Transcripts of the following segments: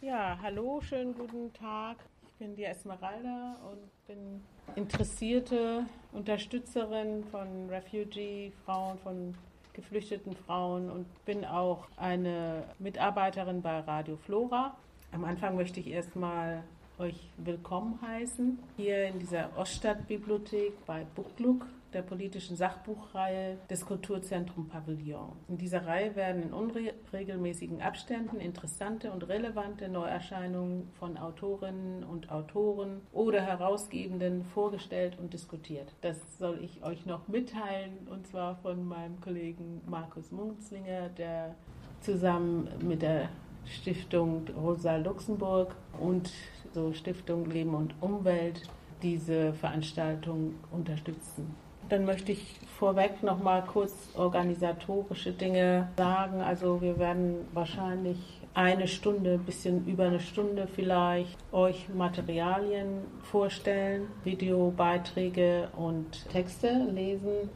Ja, hallo, schönen guten Tag. Ich bin die Esmeralda und bin interessierte Unterstützerin von Refugee-Frauen, von geflüchteten Frauen und bin auch eine Mitarbeiterin bei Radio Flora. Am Anfang möchte ich erstmal euch willkommen heißen hier in dieser Oststadtbibliothek bei Buckluck, der politischen Sachbuchreihe des Kulturzentrum Pavillon. In dieser Reihe werden in unregelmäßigen Abständen interessante und relevante Neuerscheinungen von Autorinnen und Autoren oder Herausgebenden vorgestellt und diskutiert. Das soll ich euch noch mitteilen und zwar von meinem Kollegen Markus Munzlinger, der zusammen mit der Stiftung Rosa Luxemburg und so Stiftung Leben und Umwelt diese Veranstaltung unterstützen. Dann möchte ich vorweg noch mal kurz organisatorische Dinge sagen. Also wir werden wahrscheinlich eine Stunde, bisschen über eine Stunde vielleicht, euch Materialien vorstellen, Videobeiträge und Texte lesen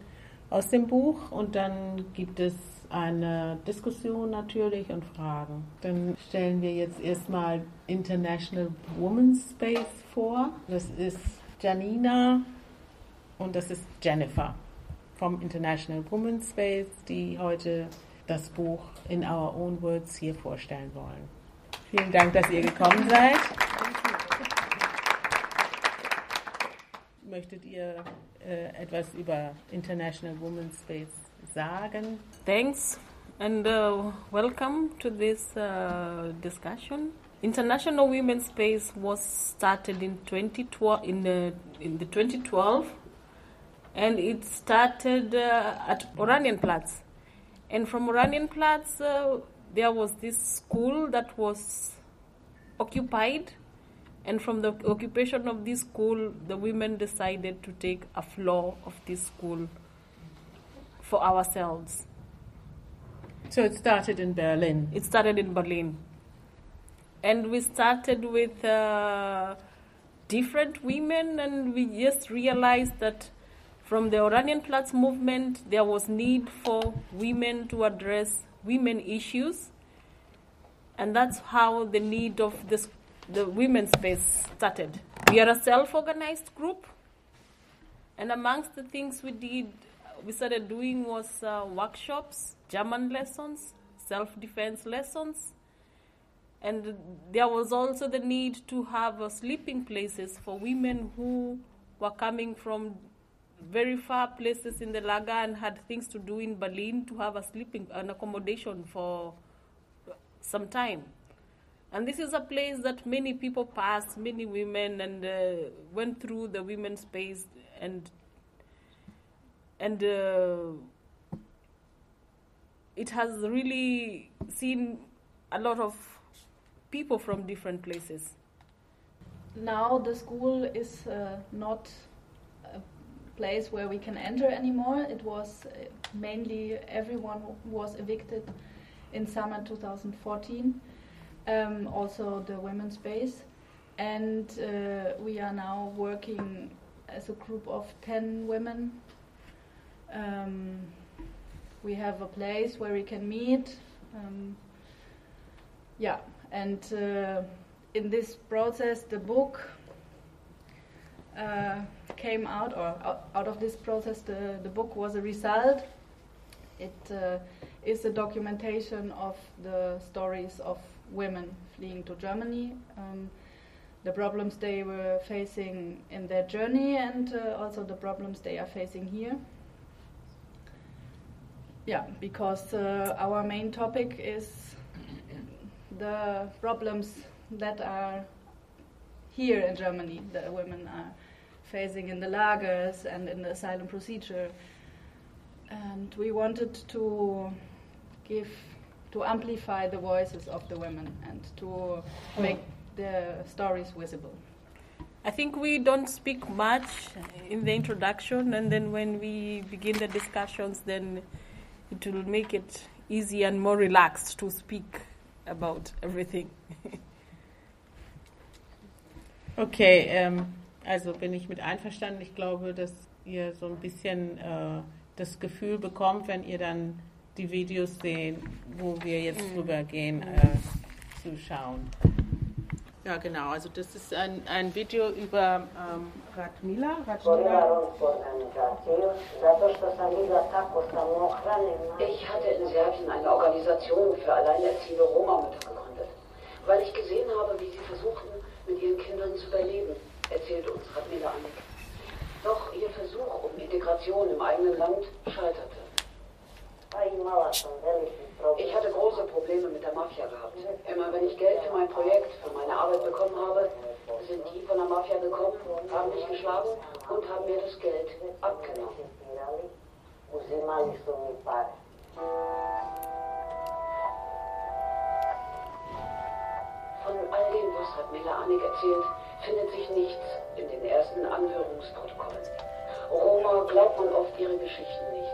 aus dem Buch und dann gibt es eine Diskussion natürlich und Fragen. Dann stellen wir jetzt erstmal International Women's Space vor. Das ist Janina und das ist Jennifer vom International Women's Space, die heute das Buch in Our Own Words hier vorstellen wollen. Vielen Dank, dass ihr gekommen seid. Möchtet ihr äh, etwas über International Women's Space sagen? Thanks and uh, welcome to this uh, discussion. International Women's Space was started in 2012 in the in the 2012 and it started uh, at Oranienplatz. And from Oranienplatz uh, there was this school that was occupied and from the occupation of this school the women decided to take a floor of this school for ourselves. So it started in Berlin. It started in Berlin. And we started with uh, different women, and we just realized that from the Oranienplatz movement, there was need for women to address women issues. And that's how the need of this, the women's space started. We are a self organized group, and amongst the things we did we started doing was uh, workshops, German lessons, self defense lessons, and there was also the need to have uh, sleeping places for women who were coming from very far places in the Lager and had things to do in Berlin to have a sleeping an accommodation for some time. And this is a place that many people passed, many women, and uh, went through the women's space and and uh, it has really seen a lot of people from different places. Now the school is uh, not place where we can enter anymore. It was uh, mainly everyone was evicted in summer 2014. Um, also the women's space, and uh, we are now working as a group of 10 women um, we have a place where we can meet. Um, yeah, and uh, in this process, the book uh, came out, or out of this process, the, the book was a result. It uh, is a documentation of the stories of women fleeing to Germany, um, the problems they were facing in their journey, and uh, also the problems they are facing here yeah, because uh, our main topic is the problems that are here in Germany that women are facing in the lagers and in the asylum procedure. And we wanted to give, to amplify the voices of the women and to make the stories visible. I think we don't speak much in the introduction, and then when we begin the discussions, then it will make it easy and more relaxed to speak about everything. okay, ähm, also bin ich mit einverstanden. Ich glaube, dass ihr so ein bisschen äh, das Gefühl bekommt, wenn ihr dann die Videos seht, wo wir jetzt mm. drüber gehen, äh, zu schauen. Ja, genau. Also das ist ein, ein Video über ähm, Radmila. Radmila. Ich hatte in Serbien eine Organisation für alleinerziehende Roma-Mütter gegründet, weil ich gesehen habe, wie sie versuchten, mit ihren Kindern zu überleben, erzählt uns Radmila Annik. Doch ihr Versuch um Integration im eigenen Land scheiterte. Ich hatte große Probleme mit der Mafia gehabt. Immer wenn ich Geld für mein Projekt, für meine Arbeit bekommen habe, sind die von der Mafia gekommen, haben mich geschlagen und haben mir das Geld abgenommen. Von all dem, was Radmila Annik erzählt, findet sich nichts in den ersten Anhörungsprotokollen. Roma glaubt man oft ihre Geschichten nicht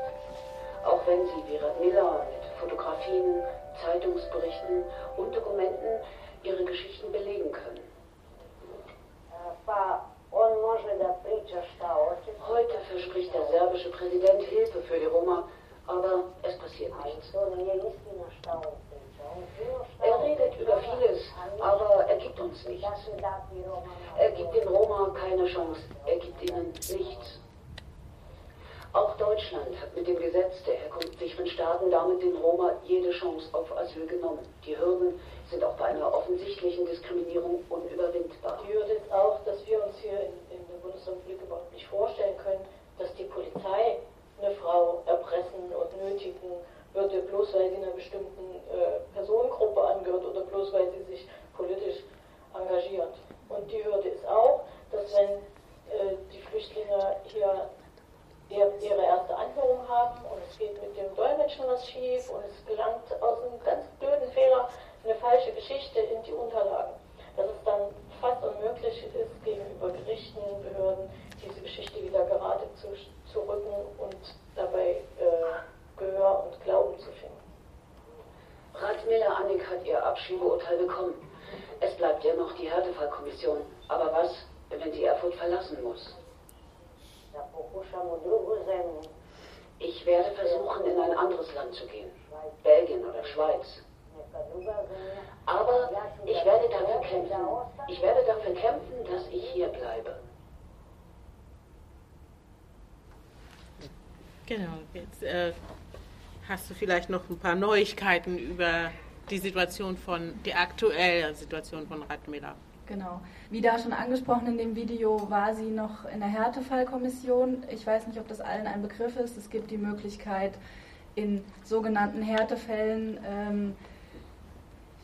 auch wenn sie wie Radmilla mit Fotografien, Zeitungsberichten und Dokumenten ihre Geschichten belegen können. Heute verspricht der serbische Präsident Hilfe für die Roma, aber es passiert nichts. Er redet über vieles, aber er gibt uns nichts. Er gibt den Roma keine Chance, er gibt ihnen nichts. Auch Deutschland hat mit dem Gesetz der herkunftssicheren Staaten damit den Roma jede Chance auf Asyl genommen. Die Hürden sind auch bei einer offensichtlichen Diskriminierung unüberwindbar. Die Hürde ist auch, dass wir uns hier in, in der Bundesrepublik überhaupt nicht vorstellen können, dass die Polizei eine Frau erpressen und nötigen würde, bloß weil sie einer bestimmten äh, Personengruppe angehört oder bloß weil sie sich politisch engagiert. Und die Hürde ist auch, dass wenn äh, die Flüchtlinge hier ihre erste Anhörung haben und es geht mit dem Dolmetschen was schief und es gelangt aus einem ganz blöden Fehler eine falsche Geschichte in die Unterlagen. Dass es dann fast unmöglich ist, gegenüber Gerichten, Behörden diese Geschichte wieder gerade zu, zu rücken und dabei äh, Gehör und Glauben zu finden. Radmila Annik hat ihr Abschiebeurteil bekommen. Es bleibt ja noch die Härtefallkommission. Aber was, wenn sie Erfurt verlassen muss? Ich werde versuchen, in ein anderes Land zu gehen. Belgien oder Schweiz. Aber ich werde dafür kämpfen. Ich werde dafür kämpfen, dass ich hier bleibe. Genau, jetzt äh, hast du vielleicht noch ein paar Neuigkeiten über die Situation von, die aktuelle Situation von Radmila. Genau. Wie da schon angesprochen in dem Video, war sie noch in der Härtefallkommission. Ich weiß nicht, ob das allen ein Begriff ist. Es gibt die Möglichkeit, in sogenannten Härtefällen ähm,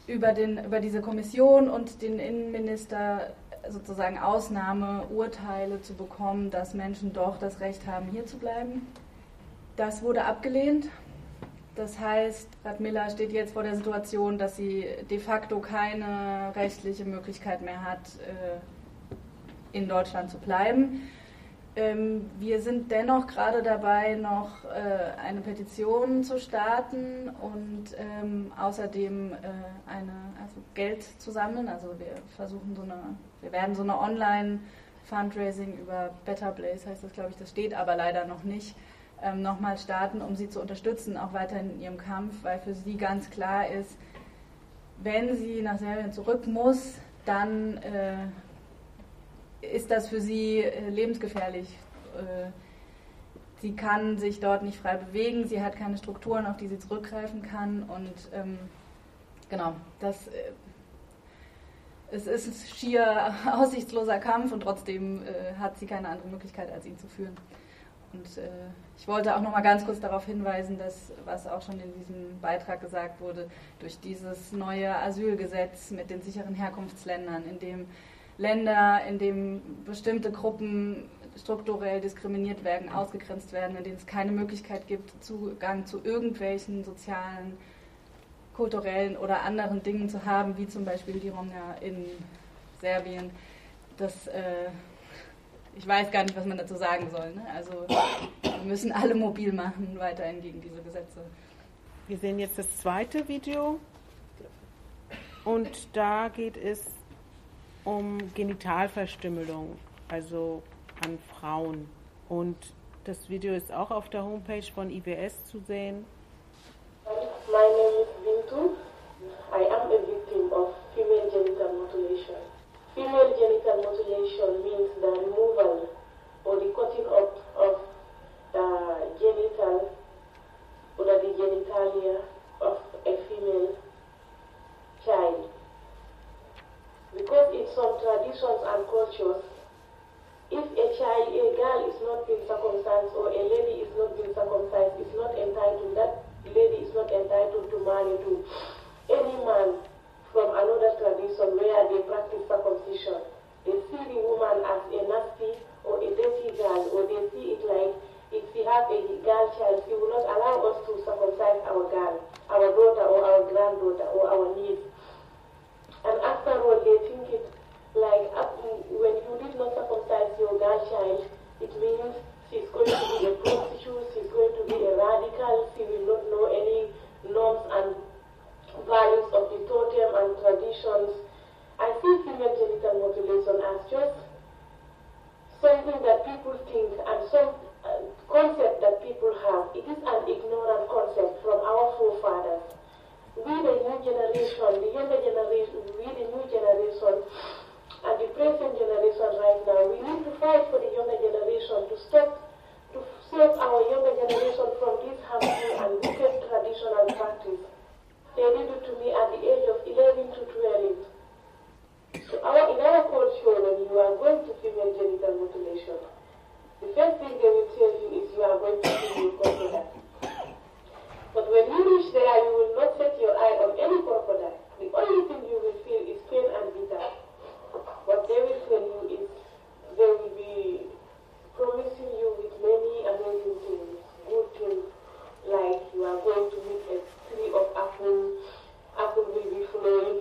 über, den, über diese Kommission und den Innenminister sozusagen Ausnahmeurteile zu bekommen, dass Menschen doch das Recht haben, hier zu bleiben. Das wurde abgelehnt das heißt, Radmilla steht jetzt vor der Situation, dass sie de facto keine rechtliche Möglichkeit mehr hat, äh, in Deutschland zu bleiben. Ähm, wir sind dennoch gerade dabei, noch äh, eine Petition zu starten und ähm, außerdem äh, eine, also Geld zu sammeln. Also wir versuchen so eine, wir werden so eine Online-Fundraising über Better Place heißt das, glaube ich, das steht aber leider noch nicht ähm, nochmal starten, um sie zu unterstützen, auch weiterhin in ihrem Kampf, weil für sie ganz klar ist, wenn sie nach Serbien zurück muss, dann äh, ist das für sie äh, lebensgefährlich. Äh, sie kann sich dort nicht frei bewegen, sie hat keine Strukturen, auf die sie zurückgreifen kann und ähm, genau, das äh, es ist schier aussichtsloser Kampf und trotzdem äh, hat sie keine andere Möglichkeit, als ihn zu führen. Und äh, ich wollte auch noch mal ganz kurz darauf hinweisen, dass, was auch schon in diesem Beitrag gesagt wurde, durch dieses neue Asylgesetz mit den sicheren Herkunftsländern, in dem Länder, in dem bestimmte Gruppen strukturell diskriminiert werden, ausgegrenzt werden, in denen es keine Möglichkeit gibt, Zugang zu irgendwelchen sozialen, kulturellen oder anderen Dingen zu haben, wie zum Beispiel die Romja in Serbien. Das äh, ich weiß gar nicht, was man dazu sagen soll. Ne? Also wir müssen alle mobil machen, weiterhin gegen diese Gesetze. Wir sehen jetzt das zweite Video und da geht es um Genitalverstümmelung, also an Frauen. Und das Video ist auch auf der Homepage von IWS zu sehen. My name is Bintu. I am a victim of female genital genital mutilation. Female genital mutilation means the removal or the cutting up of the genital or the genitalia of a female child. Because in some traditions and cultures, if a child, a girl is not being circumcised or a lady is not being circumcised, is not entitled, that lady is not entitled to marry to any man from another tradition where they practice circumcision. They see the woman as a nasty or a dirty girl, or they see it like if we have a girl child, she will not allow us to circumcise our girl, our daughter or our granddaughter or our niece. And afterward, they think it like when you did not circumcise your girl child, it means she's going to be a prostitute, she's going to be a radical, she will not know any norms and values of the totem and traditions. I see female genital mutilation as just something that people think and some uh, concept that people have. It is an ignorant concept from our forefathers. We, the new generation, the younger generation, we, the new generation, and the present generation right now, we need to fight for the younger generation to stop, to save our younger generation from this harmful and wicked traditional practice. They did it to me at the age of 11 to 12. So our, in our culture, when you are going to female genital mutilation, the first thing they will tell you is you are going to your crocodile. But when you reach there, you will not set your eye on any crocodile. The only thing you will feel is pain and bitter. What they will tell you is they will be promising you with many amazing things, good things, like you are going to meet a tree of apple, apple will be flowing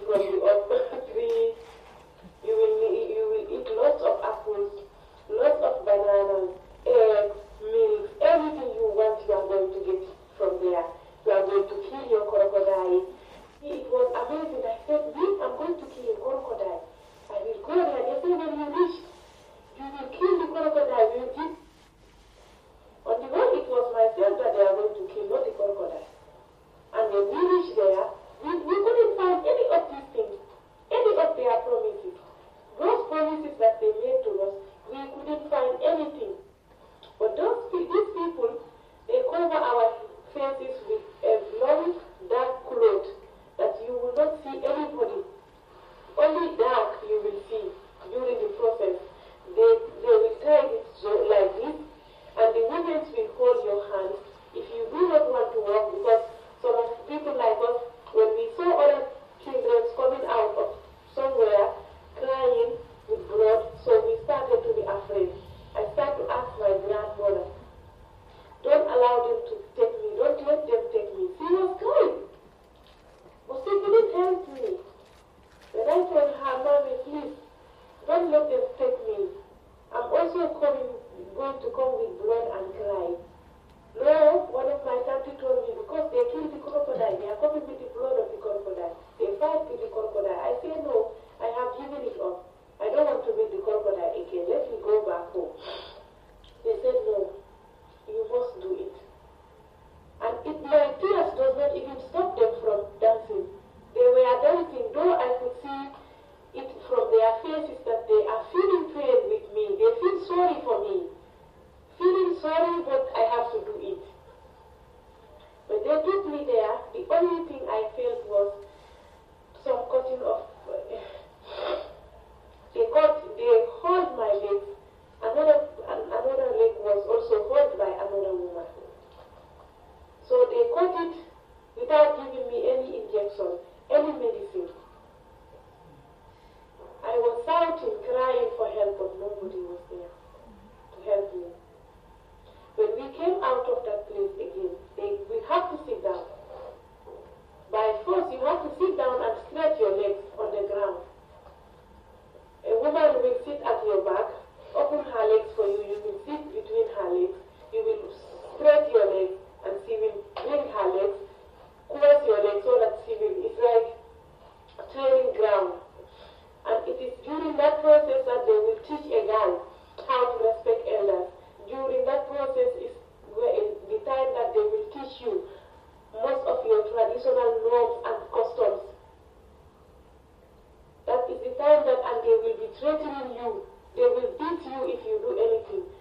threatening you. They will beat you if you do anything.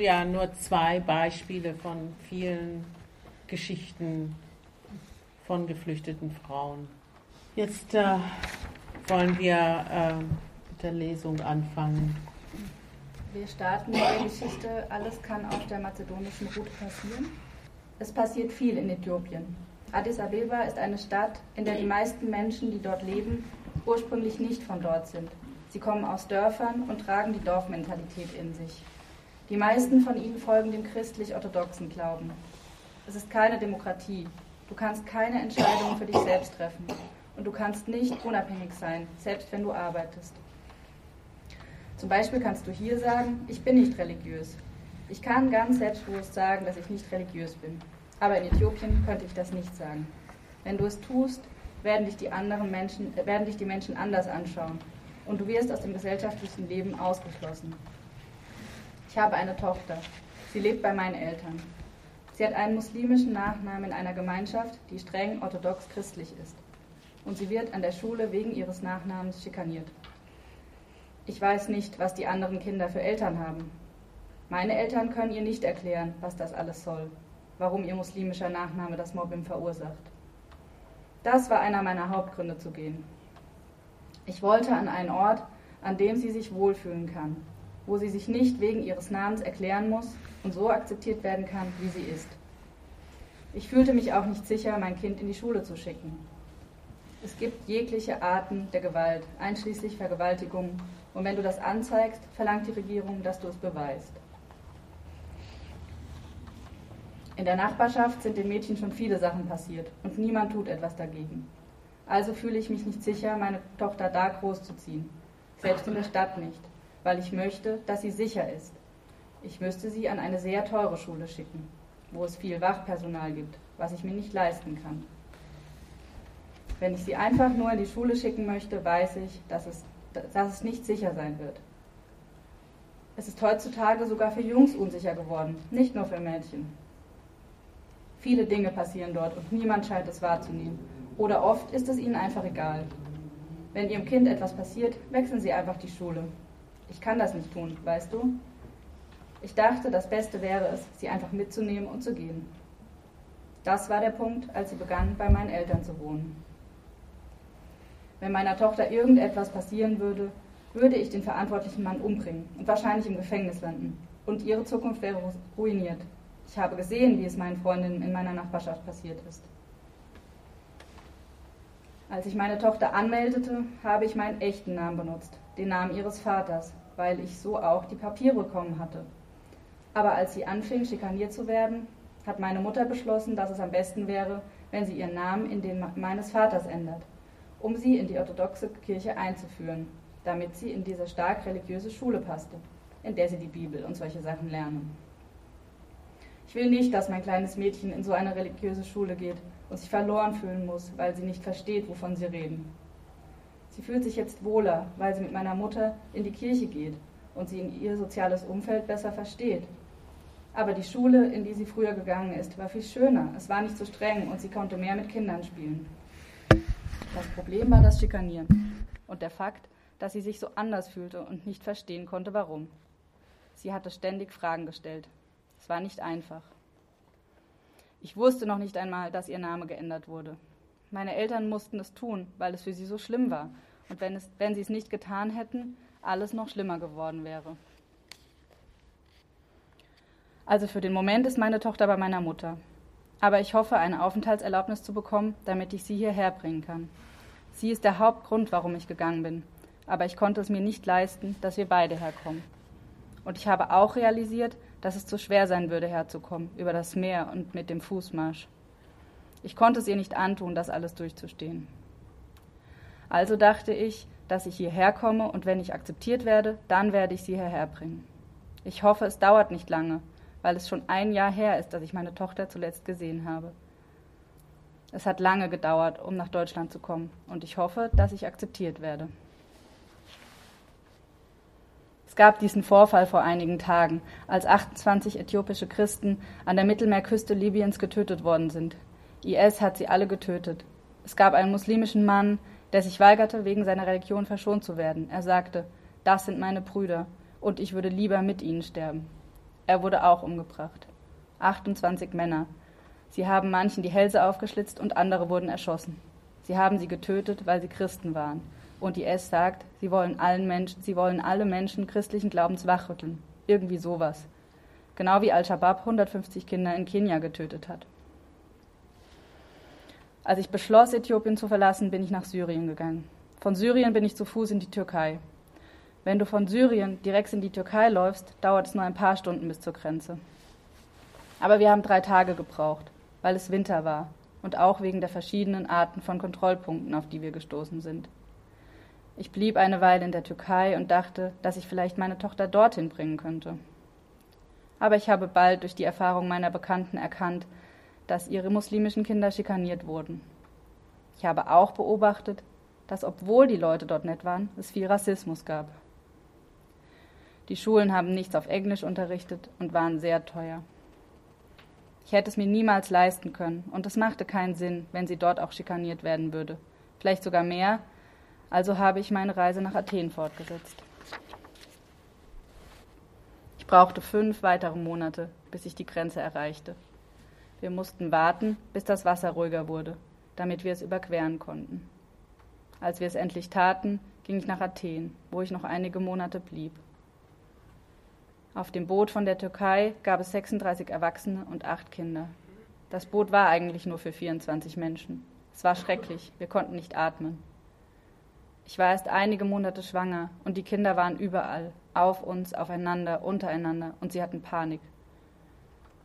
Ja nur zwei Beispiele von vielen Geschichten von geflüchteten Frauen. Jetzt äh, wollen wir äh, mit der Lesung anfangen. Wir starten mit der Geschichte Alles kann auf der mazedonischen Route passieren. Es passiert viel in Äthiopien. Addis Abeba ist eine Stadt, in der die meisten Menschen, die dort leben, ursprünglich nicht von dort sind. Sie kommen aus Dörfern und tragen die Dorfmentalität in sich. Die meisten von ihnen folgen dem christlich-orthodoxen Glauben. Es ist keine Demokratie. Du kannst keine Entscheidungen für dich selbst treffen. Und du kannst nicht unabhängig sein, selbst wenn du arbeitest. Zum Beispiel kannst du hier sagen, ich bin nicht religiös. Ich kann ganz selbstbewusst sagen, dass ich nicht religiös bin. Aber in Äthiopien könnte ich das nicht sagen. Wenn du es tust, werden dich die anderen Menschen, werden dich die Menschen anders anschauen und du wirst aus dem gesellschaftlichen Leben ausgeschlossen. Ich habe eine Tochter. Sie lebt bei meinen Eltern. Sie hat einen muslimischen Nachnamen in einer Gemeinschaft, die streng orthodox christlich ist. Und sie wird an der Schule wegen ihres Nachnamens schikaniert. Ich weiß nicht, was die anderen Kinder für Eltern haben. Meine Eltern können ihr nicht erklären, was das alles soll warum ihr muslimischer Nachname das Mobbing verursacht. Das war einer meiner Hauptgründe zu gehen. Ich wollte an einen Ort, an dem sie sich wohlfühlen kann, wo sie sich nicht wegen ihres Namens erklären muss und so akzeptiert werden kann, wie sie ist. Ich fühlte mich auch nicht sicher, mein Kind in die Schule zu schicken. Es gibt jegliche Arten der Gewalt, einschließlich Vergewaltigung, und wenn du das anzeigst, verlangt die Regierung, dass du es beweist. In der Nachbarschaft sind den Mädchen schon viele Sachen passiert und niemand tut etwas dagegen. Also fühle ich mich nicht sicher, meine Tochter da großzuziehen. Selbst in der Stadt nicht, weil ich möchte, dass sie sicher ist. Ich müsste sie an eine sehr teure Schule schicken, wo es viel Wachpersonal gibt, was ich mir nicht leisten kann. Wenn ich sie einfach nur in die Schule schicken möchte, weiß ich, dass es, dass es nicht sicher sein wird. Es ist heutzutage sogar für Jungs unsicher geworden, nicht nur für Mädchen. Viele Dinge passieren dort und niemand scheint es wahrzunehmen. Oder oft ist es ihnen einfach egal. Wenn ihrem Kind etwas passiert, wechseln sie einfach die Schule. Ich kann das nicht tun, weißt du? Ich dachte, das Beste wäre es, sie einfach mitzunehmen und zu gehen. Das war der Punkt, als sie begann, bei meinen Eltern zu wohnen. Wenn meiner Tochter irgendetwas passieren würde, würde ich den verantwortlichen Mann umbringen und wahrscheinlich im Gefängnis landen. Und ihre Zukunft wäre ruiniert. Ich habe gesehen, wie es meinen Freundinnen in meiner Nachbarschaft passiert ist. Als ich meine Tochter anmeldete, habe ich meinen echten Namen benutzt, den Namen ihres Vaters, weil ich so auch die Papiere bekommen hatte. Aber als sie anfing, schikaniert zu werden, hat meine Mutter beschlossen, dass es am besten wäre, wenn sie ihren Namen in den meines Vaters ändert, um sie in die orthodoxe Kirche einzuführen, damit sie in diese stark religiöse Schule passte, in der sie die Bibel und solche Sachen lernen. Ich will nicht, dass mein kleines Mädchen in so eine religiöse Schule geht und sich verloren fühlen muss, weil sie nicht versteht, wovon sie reden. Sie fühlt sich jetzt wohler, weil sie mit meiner Mutter in die Kirche geht und sie in ihr soziales Umfeld besser versteht. Aber die Schule, in die sie früher gegangen ist, war viel schöner. Es war nicht so streng und sie konnte mehr mit Kindern spielen. Das Problem war das Schikanieren und der Fakt, dass sie sich so anders fühlte und nicht verstehen konnte, warum. Sie hatte ständig Fragen gestellt. Es war nicht einfach. Ich wusste noch nicht einmal, dass ihr Name geändert wurde. Meine Eltern mussten es tun, weil es für sie so schlimm war und wenn, es, wenn sie es nicht getan hätten, alles noch schlimmer geworden wäre. Also für den Moment ist meine Tochter bei meiner Mutter. Aber ich hoffe, eine Aufenthaltserlaubnis zu bekommen, damit ich sie hierher bringen kann. Sie ist der Hauptgrund, warum ich gegangen bin. Aber ich konnte es mir nicht leisten, dass wir beide herkommen. Und ich habe auch realisiert, dass es zu schwer sein würde, herzukommen, über das Meer und mit dem Fußmarsch. Ich konnte es ihr nicht antun, das alles durchzustehen. Also dachte ich, dass ich hierher komme und wenn ich akzeptiert werde, dann werde ich sie hierher bringen. Ich hoffe, es dauert nicht lange, weil es schon ein Jahr her ist, dass ich meine Tochter zuletzt gesehen habe. Es hat lange gedauert, um nach Deutschland zu kommen, und ich hoffe, dass ich akzeptiert werde. Es gab diesen Vorfall vor einigen Tagen, als 28 äthiopische Christen an der Mittelmeerküste Libyens getötet worden sind. IS hat sie alle getötet. Es gab einen muslimischen Mann, der sich weigerte, wegen seiner Religion verschont zu werden. Er sagte, das sind meine Brüder, und ich würde lieber mit ihnen sterben. Er wurde auch umgebracht. 28 Männer. Sie haben manchen die Hälse aufgeschlitzt und andere wurden erschossen. Sie haben sie getötet, weil sie Christen waren. Und die S sagt, sie wollen allen Menschen, sie wollen alle Menschen christlichen Glaubens wachrütteln. Irgendwie sowas. Genau wie Al-Shabaab 150 Kinder in Kenia getötet hat. Als ich beschloss, Äthiopien zu verlassen, bin ich nach Syrien gegangen. Von Syrien bin ich zu Fuß in die Türkei. Wenn du von Syrien direkt in die Türkei läufst, dauert es nur ein paar Stunden bis zur Grenze. Aber wir haben drei Tage gebraucht, weil es Winter war und auch wegen der verschiedenen Arten von Kontrollpunkten, auf die wir gestoßen sind. Ich blieb eine Weile in der Türkei und dachte, dass ich vielleicht meine Tochter dorthin bringen könnte. Aber ich habe bald durch die Erfahrung meiner Bekannten erkannt, dass ihre muslimischen Kinder schikaniert wurden. Ich habe auch beobachtet, dass obwohl die Leute dort nett waren, es viel Rassismus gab. Die Schulen haben nichts auf Englisch unterrichtet und waren sehr teuer. Ich hätte es mir niemals leisten können, und es machte keinen Sinn, wenn sie dort auch schikaniert werden würde. Vielleicht sogar mehr, also habe ich meine Reise nach Athen fortgesetzt. Ich brauchte fünf weitere Monate, bis ich die Grenze erreichte. Wir mussten warten, bis das Wasser ruhiger wurde, damit wir es überqueren konnten. Als wir es endlich taten, ging ich nach Athen, wo ich noch einige Monate blieb. Auf dem Boot von der Türkei gab es 36 Erwachsene und acht Kinder. Das Boot war eigentlich nur für 24 Menschen. Es war schrecklich, wir konnten nicht atmen. Ich war erst einige Monate schwanger und die Kinder waren überall, auf uns, aufeinander, untereinander und sie hatten Panik.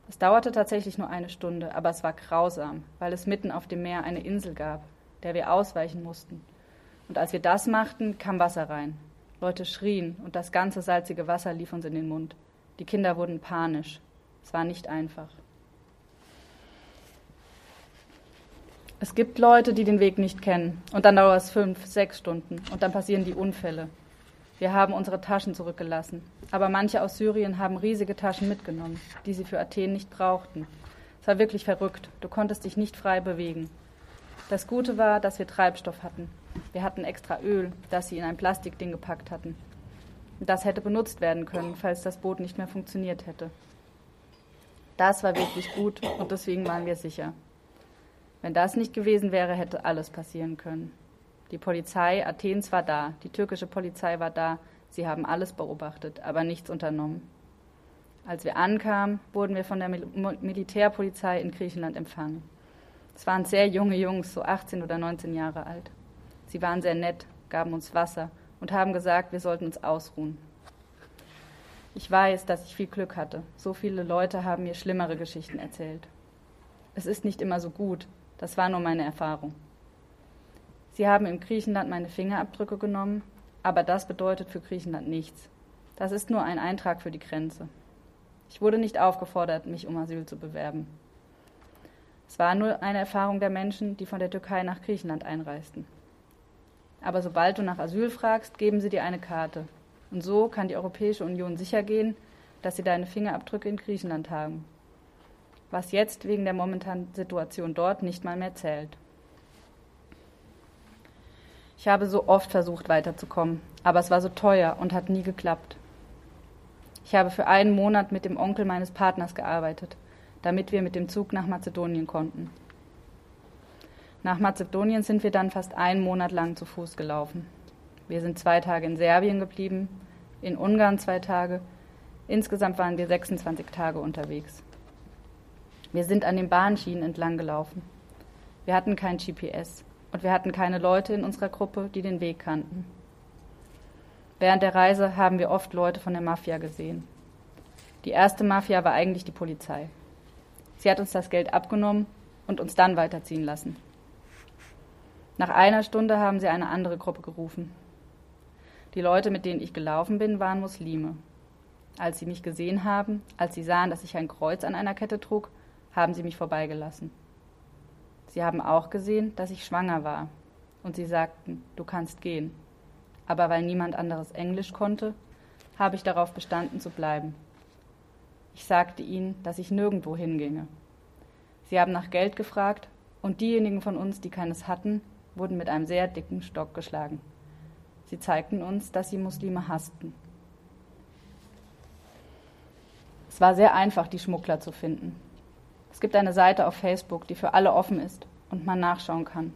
Es dauerte tatsächlich nur eine Stunde, aber es war grausam, weil es mitten auf dem Meer eine Insel gab, der wir ausweichen mussten. Und als wir das machten, kam Wasser rein. Leute schrien und das ganze salzige Wasser lief uns in den Mund. Die Kinder wurden panisch. Es war nicht einfach. Es gibt Leute, die den Weg nicht kennen. Und dann dauert es fünf, sechs Stunden. Und dann passieren die Unfälle. Wir haben unsere Taschen zurückgelassen. Aber manche aus Syrien haben riesige Taschen mitgenommen, die sie für Athen nicht brauchten. Es war wirklich verrückt. Du konntest dich nicht frei bewegen. Das Gute war, dass wir Treibstoff hatten. Wir hatten extra Öl, das sie in ein Plastikding gepackt hatten. Das hätte benutzt werden können, falls das Boot nicht mehr funktioniert hätte. Das war wirklich gut und deswegen waren wir sicher. Wenn das nicht gewesen wäre, hätte alles passieren können. Die Polizei Athens war da, die türkische Polizei war da, sie haben alles beobachtet, aber nichts unternommen. Als wir ankamen, wurden wir von der Mil Militärpolizei in Griechenland empfangen. Es waren sehr junge Jungs, so 18 oder 19 Jahre alt. Sie waren sehr nett, gaben uns Wasser und haben gesagt, wir sollten uns ausruhen. Ich weiß, dass ich viel Glück hatte. So viele Leute haben mir schlimmere Geschichten erzählt. Es ist nicht immer so gut, das war nur meine Erfahrung. Sie haben in Griechenland meine Fingerabdrücke genommen, aber das bedeutet für Griechenland nichts. Das ist nur ein Eintrag für die Grenze. Ich wurde nicht aufgefordert, mich um Asyl zu bewerben. Es war nur eine Erfahrung der Menschen, die von der Türkei nach Griechenland einreisten. Aber sobald du nach Asyl fragst, geben sie dir eine Karte. Und so kann die Europäische Union sichergehen, dass sie deine Fingerabdrücke in Griechenland haben was jetzt wegen der momentanen Situation dort nicht mal mehr zählt. Ich habe so oft versucht weiterzukommen, aber es war so teuer und hat nie geklappt. Ich habe für einen Monat mit dem Onkel meines Partners gearbeitet, damit wir mit dem Zug nach Mazedonien konnten. Nach Mazedonien sind wir dann fast einen Monat lang zu Fuß gelaufen. Wir sind zwei Tage in Serbien geblieben, in Ungarn zwei Tage. Insgesamt waren wir 26 Tage unterwegs. Wir sind an den Bahnschienen entlang gelaufen. Wir hatten kein GPS und wir hatten keine Leute in unserer Gruppe, die den Weg kannten. Während der Reise haben wir oft Leute von der Mafia gesehen. Die erste Mafia war eigentlich die Polizei. Sie hat uns das Geld abgenommen und uns dann weiterziehen lassen. Nach einer Stunde haben sie eine andere Gruppe gerufen. Die Leute, mit denen ich gelaufen bin, waren Muslime. Als sie mich gesehen haben, als sie sahen, dass ich ein Kreuz an einer Kette trug, haben sie mich vorbeigelassen. Sie haben auch gesehen, dass ich schwanger war, und sie sagten, du kannst gehen. Aber weil niemand anderes Englisch konnte, habe ich darauf bestanden zu bleiben. Ich sagte ihnen, dass ich nirgendwo hinginge. Sie haben nach Geld gefragt, und diejenigen von uns, die keines hatten, wurden mit einem sehr dicken Stock geschlagen. Sie zeigten uns, dass sie Muslime hassten. Es war sehr einfach, die Schmuggler zu finden. Es gibt eine Seite auf Facebook, die für alle offen ist und man nachschauen kann.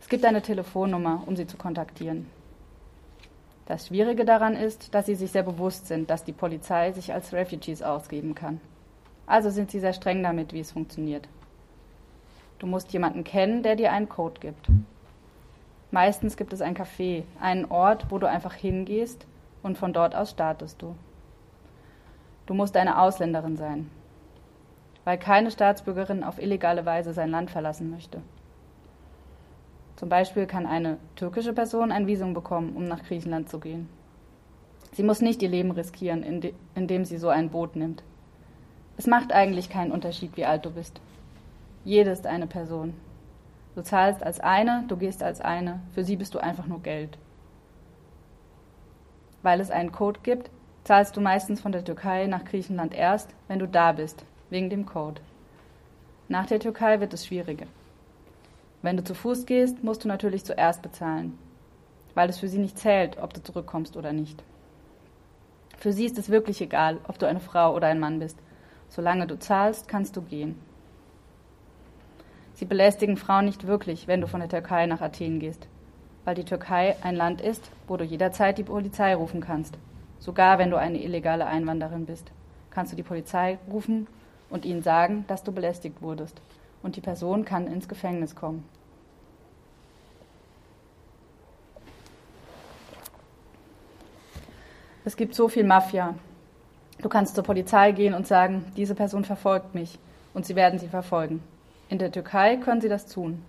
Es gibt eine Telefonnummer, um sie zu kontaktieren. Das Schwierige daran ist, dass sie sich sehr bewusst sind, dass die Polizei sich als Refugees ausgeben kann. Also sind sie sehr streng damit, wie es funktioniert. Du musst jemanden kennen, der dir einen Code gibt. Meistens gibt es ein Café, einen Ort, wo du einfach hingehst und von dort aus startest du. Du musst eine Ausländerin sein, weil keine Staatsbürgerin auf illegale Weise sein Land verlassen möchte. Zum Beispiel kann eine türkische Person ein Visum bekommen, um nach Griechenland zu gehen. Sie muss nicht ihr Leben riskieren, indem sie so ein Boot nimmt. Es macht eigentlich keinen Unterschied, wie alt du bist. Jede ist eine Person. Du zahlst als eine, du gehst als eine, für sie bist du einfach nur Geld. Weil es einen Code gibt, zahlst du meistens von der Türkei nach Griechenland erst, wenn du da bist, wegen dem Code. Nach der Türkei wird es schwieriger. Wenn du zu Fuß gehst, musst du natürlich zuerst bezahlen, weil es für sie nicht zählt, ob du zurückkommst oder nicht. Für sie ist es wirklich egal, ob du eine Frau oder ein Mann bist. Solange du zahlst, kannst du gehen. Sie belästigen Frauen nicht wirklich, wenn du von der Türkei nach Athen gehst, weil die Türkei ein Land ist, wo du jederzeit die Polizei rufen kannst. Sogar wenn du eine illegale Einwanderin bist, kannst du die Polizei rufen und ihnen sagen, dass du belästigt wurdest und die Person kann ins Gefängnis kommen. Es gibt so viel Mafia. Du kannst zur Polizei gehen und sagen, diese Person verfolgt mich und sie werden sie verfolgen. In der Türkei können sie das tun.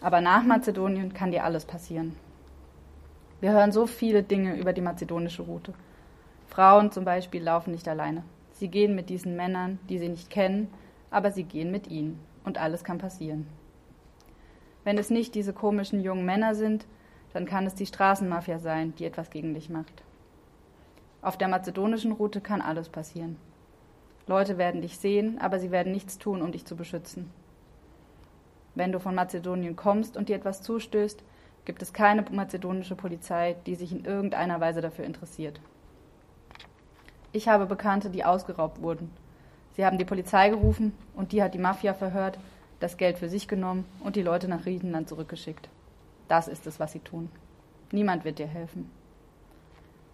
Aber nach Mazedonien kann dir alles passieren. Wir hören so viele Dinge über die mazedonische Route. Frauen zum Beispiel laufen nicht alleine. Sie gehen mit diesen Männern, die sie nicht kennen, aber sie gehen mit ihnen und alles kann passieren. Wenn es nicht diese komischen jungen Männer sind, dann kann es die Straßenmafia sein, die etwas gegen dich macht. Auf der mazedonischen Route kann alles passieren. Leute werden dich sehen, aber sie werden nichts tun, um dich zu beschützen. Wenn du von Mazedonien kommst und dir etwas zustößt, gibt es keine mazedonische Polizei, die sich in irgendeiner Weise dafür interessiert. Ich habe Bekannte, die ausgeraubt wurden Sie haben die Polizei gerufen und die hat die Mafia verhört, das Geld für sich genommen und die Leute nach Griechenland zurückgeschickt. Das ist es, was sie tun. Niemand wird dir helfen.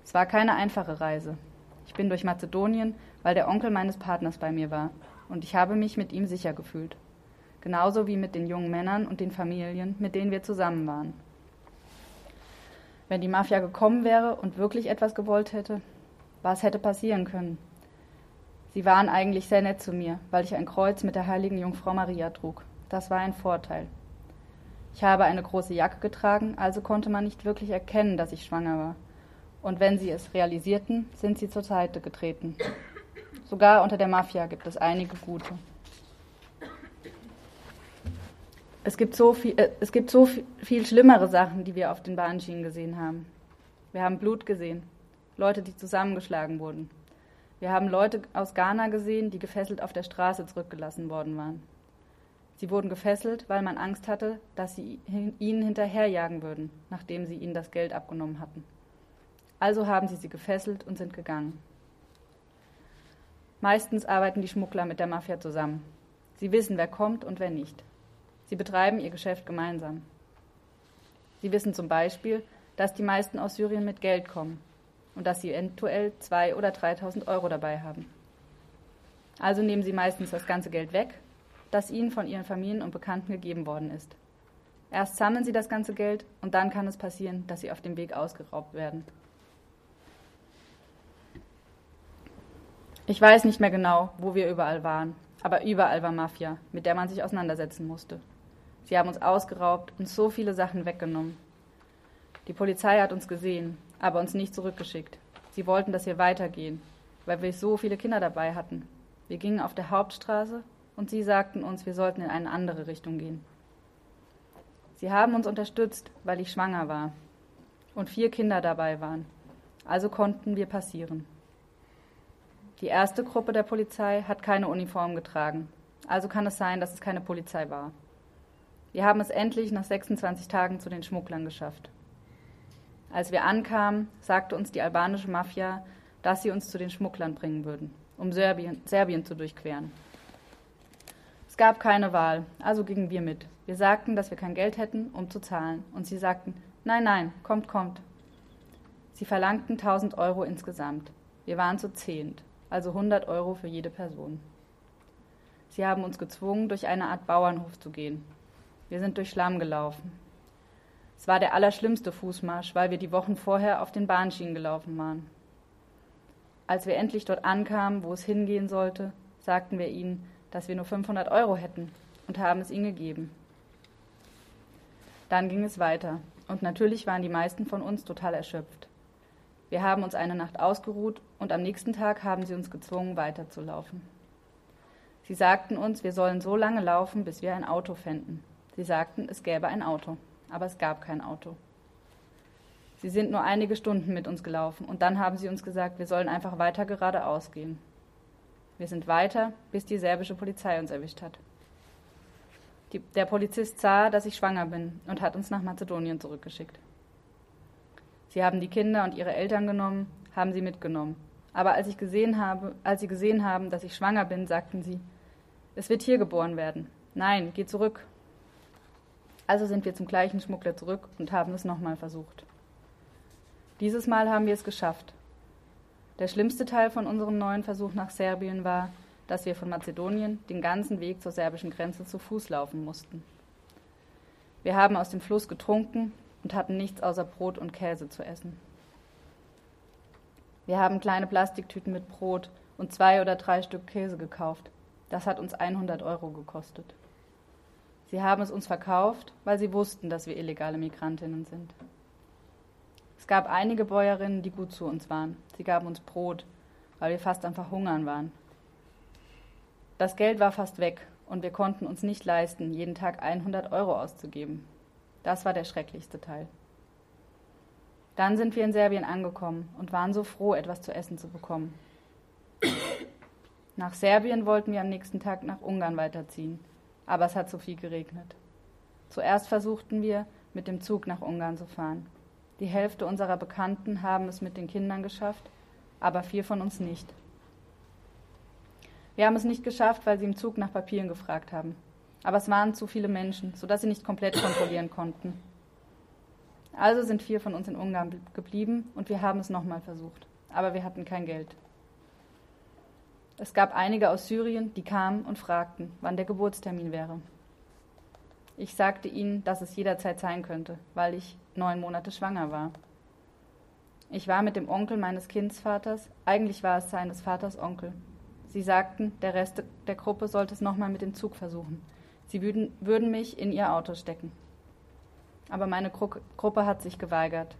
Es war keine einfache Reise. Ich bin durch Mazedonien, weil der Onkel meines Partners bei mir war, und ich habe mich mit ihm sicher gefühlt. Genauso wie mit den jungen Männern und den Familien, mit denen wir zusammen waren. Wenn die Mafia gekommen wäre und wirklich etwas gewollt hätte, was hätte passieren können? Sie waren eigentlich sehr nett zu mir, weil ich ein Kreuz mit der heiligen Jungfrau Maria trug. Das war ein Vorteil. Ich habe eine große Jacke getragen, also konnte man nicht wirklich erkennen, dass ich schwanger war. Und wenn sie es realisierten, sind sie zur Seite getreten. Sogar unter der Mafia gibt es einige gute. Es gibt so viel, äh, es gibt so viel, viel schlimmere Sachen, die wir auf den Bahnschienen gesehen haben. Wir haben Blut gesehen, Leute, die zusammengeschlagen wurden, wir haben Leute aus Ghana gesehen, die gefesselt auf der Straße zurückgelassen worden waren. Sie wurden gefesselt, weil man Angst hatte, dass sie ihnen hinterherjagen würden, nachdem sie ihnen das Geld abgenommen hatten. Also haben sie sie gefesselt und sind gegangen. Meistens arbeiten die Schmuggler mit der Mafia zusammen. Sie wissen, wer kommt und wer nicht. Sie betreiben ihr Geschäft gemeinsam. Sie wissen zum Beispiel, dass die meisten aus Syrien mit Geld kommen und dass sie eventuell 2.000 oder 3.000 Euro dabei haben. Also nehmen sie meistens das ganze Geld weg, das ihnen von ihren Familien und Bekannten gegeben worden ist. Erst sammeln sie das ganze Geld und dann kann es passieren, dass sie auf dem Weg ausgeraubt werden. Ich weiß nicht mehr genau, wo wir überall waren, aber überall war Mafia, mit der man sich auseinandersetzen musste. Sie haben uns ausgeraubt und so viele Sachen weggenommen. Die Polizei hat uns gesehen aber uns nicht zurückgeschickt. Sie wollten, dass wir weitergehen, weil wir so viele Kinder dabei hatten. Wir gingen auf der Hauptstraße und sie sagten uns, wir sollten in eine andere Richtung gehen. Sie haben uns unterstützt, weil ich schwanger war und vier Kinder dabei waren. Also konnten wir passieren. Die erste Gruppe der Polizei hat keine Uniform getragen. Also kann es sein, dass es keine Polizei war. Wir haben es endlich nach 26 Tagen zu den Schmugglern geschafft. Als wir ankamen, sagte uns die albanische Mafia, dass sie uns zu den Schmugglern bringen würden. um Serbien, Serbien zu durchqueren. Es gab keine Wahl, also gingen wir mit. Wir sagten, dass wir kein Geld hätten, um zu zahlen, und sie sagten, nein, nein, kommt, kommt. Sie verlangten 1000 Euro insgesamt. Wir waren zu zehnt, also 100 Euro für jede Person. Sie haben uns gezwungen, durch eine Art Bauernhof zu gehen. Wir sind durch Schlamm gelaufen. Es war der allerschlimmste Fußmarsch, weil wir die Wochen vorher auf den Bahnschienen gelaufen waren. Als wir endlich dort ankamen, wo es hingehen sollte, sagten wir ihnen, dass wir nur 500 Euro hätten und haben es ihnen gegeben. Dann ging es weiter und natürlich waren die meisten von uns total erschöpft. Wir haben uns eine Nacht ausgeruht und am nächsten Tag haben sie uns gezwungen, weiterzulaufen. Sie sagten uns, wir sollen so lange laufen, bis wir ein Auto fänden. Sie sagten, es gäbe ein Auto, aber es gab kein Auto. Sie sind nur einige Stunden mit uns gelaufen und dann haben sie uns gesagt, wir sollen einfach weiter geradeaus gehen. Wir sind weiter, bis die serbische Polizei uns erwischt hat. Die, der Polizist sah, dass ich schwanger bin und hat uns nach Mazedonien zurückgeschickt. Sie haben die Kinder und ihre Eltern genommen, haben sie mitgenommen. Aber als ich gesehen habe, als sie gesehen haben, dass ich schwanger bin, sagten sie, es wird hier geboren werden. Nein, geh zurück. Also sind wir zum gleichen Schmuggler zurück und haben es nochmal versucht. Dieses Mal haben wir es geschafft. Der schlimmste Teil von unserem neuen Versuch nach Serbien war, dass wir von Mazedonien den ganzen Weg zur serbischen Grenze zu Fuß laufen mussten. Wir haben aus dem Fluss getrunken und hatten nichts außer Brot und Käse zu essen. Wir haben kleine Plastiktüten mit Brot und zwei oder drei Stück Käse gekauft. Das hat uns 100 Euro gekostet. Sie haben es uns verkauft, weil sie wussten, dass wir illegale Migrantinnen sind. Es gab einige Bäuerinnen, die gut zu uns waren. Sie gaben uns Brot, weil wir fast am Verhungern waren. Das Geld war fast weg und wir konnten uns nicht leisten, jeden Tag 100 Euro auszugeben. Das war der schrecklichste Teil. Dann sind wir in Serbien angekommen und waren so froh, etwas zu essen zu bekommen. Nach Serbien wollten wir am nächsten Tag nach Ungarn weiterziehen, aber es hat so viel geregnet. Zuerst versuchten wir, mit dem Zug nach Ungarn zu fahren. Die Hälfte unserer Bekannten haben es mit den Kindern geschafft, aber vier von uns nicht. Wir haben es nicht geschafft, weil sie im Zug nach Papieren gefragt haben. Aber es waren zu viele Menschen, sodass sie nicht komplett kontrollieren konnten. Also sind vier von uns in Ungarn geblieben und wir haben es nochmal versucht. Aber wir hatten kein Geld. Es gab einige aus Syrien, die kamen und fragten, wann der Geburtstermin wäre. Ich sagte ihnen, dass es jederzeit sein könnte, weil ich neun Monate schwanger war. Ich war mit dem Onkel meines Kindsvaters, eigentlich war es seines Vaters Onkel. Sie sagten, der Rest der Gruppe sollte es nochmal mit dem Zug versuchen. Sie würden, würden mich in ihr Auto stecken. Aber meine Gru Gruppe hat sich geweigert.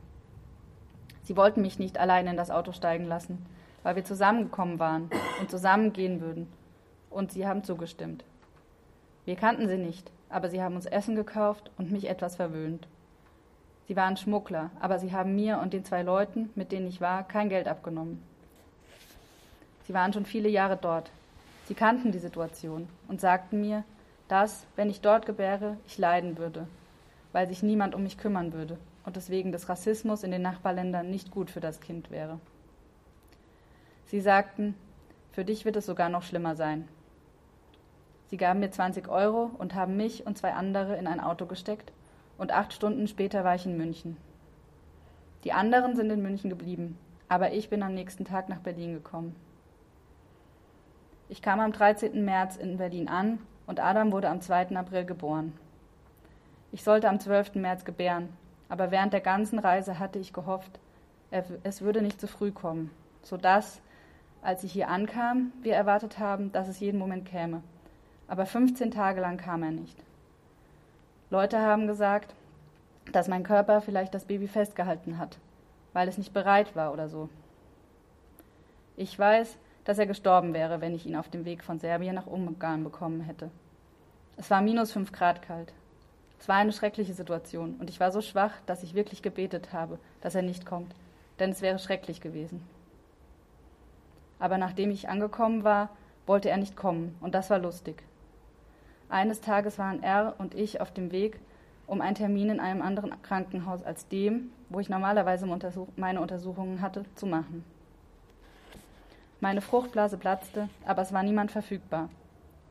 Sie wollten mich nicht allein in das Auto steigen lassen, weil wir zusammengekommen waren und zusammen gehen würden. Und sie haben zugestimmt. Wir kannten sie nicht, aber sie haben uns Essen gekauft und mich etwas verwöhnt. Sie waren Schmuggler, aber sie haben mir und den zwei Leuten, mit denen ich war, kein Geld abgenommen. Sie waren schon viele Jahre dort. Sie kannten die Situation und sagten mir, dass, wenn ich dort gebäre, ich leiden würde, weil sich niemand um mich kümmern würde und es wegen des Rassismus in den Nachbarländern nicht gut für das Kind wäre. Sie sagten, für dich wird es sogar noch schlimmer sein. Sie gaben mir 20 Euro und haben mich und zwei andere in ein Auto gesteckt und acht Stunden später war ich in München. Die anderen sind in München geblieben, aber ich bin am nächsten Tag nach Berlin gekommen. Ich kam am 13. März in Berlin an und Adam wurde am 2. April geboren. Ich sollte am 12. März gebären, aber während der ganzen Reise hatte ich gehofft, es würde nicht zu früh kommen, sodass, als ich hier ankam, wir erwartet haben, dass es jeden Moment käme. Aber 15 Tage lang kam er nicht. Leute haben gesagt, dass mein Körper vielleicht das Baby festgehalten hat, weil es nicht bereit war oder so. Ich weiß, dass er gestorben wäre, wenn ich ihn auf dem Weg von Serbien nach Ungarn bekommen hätte. Es war minus fünf Grad kalt. Es war eine schreckliche Situation und ich war so schwach, dass ich wirklich gebetet habe, dass er nicht kommt, denn es wäre schrecklich gewesen. Aber nachdem ich angekommen war, wollte er nicht kommen und das war lustig. Eines Tages waren er und ich auf dem Weg, um einen Termin in einem anderen Krankenhaus als dem, wo ich normalerweise meine Untersuchungen hatte, zu machen. Meine Fruchtblase platzte, aber es war niemand verfügbar.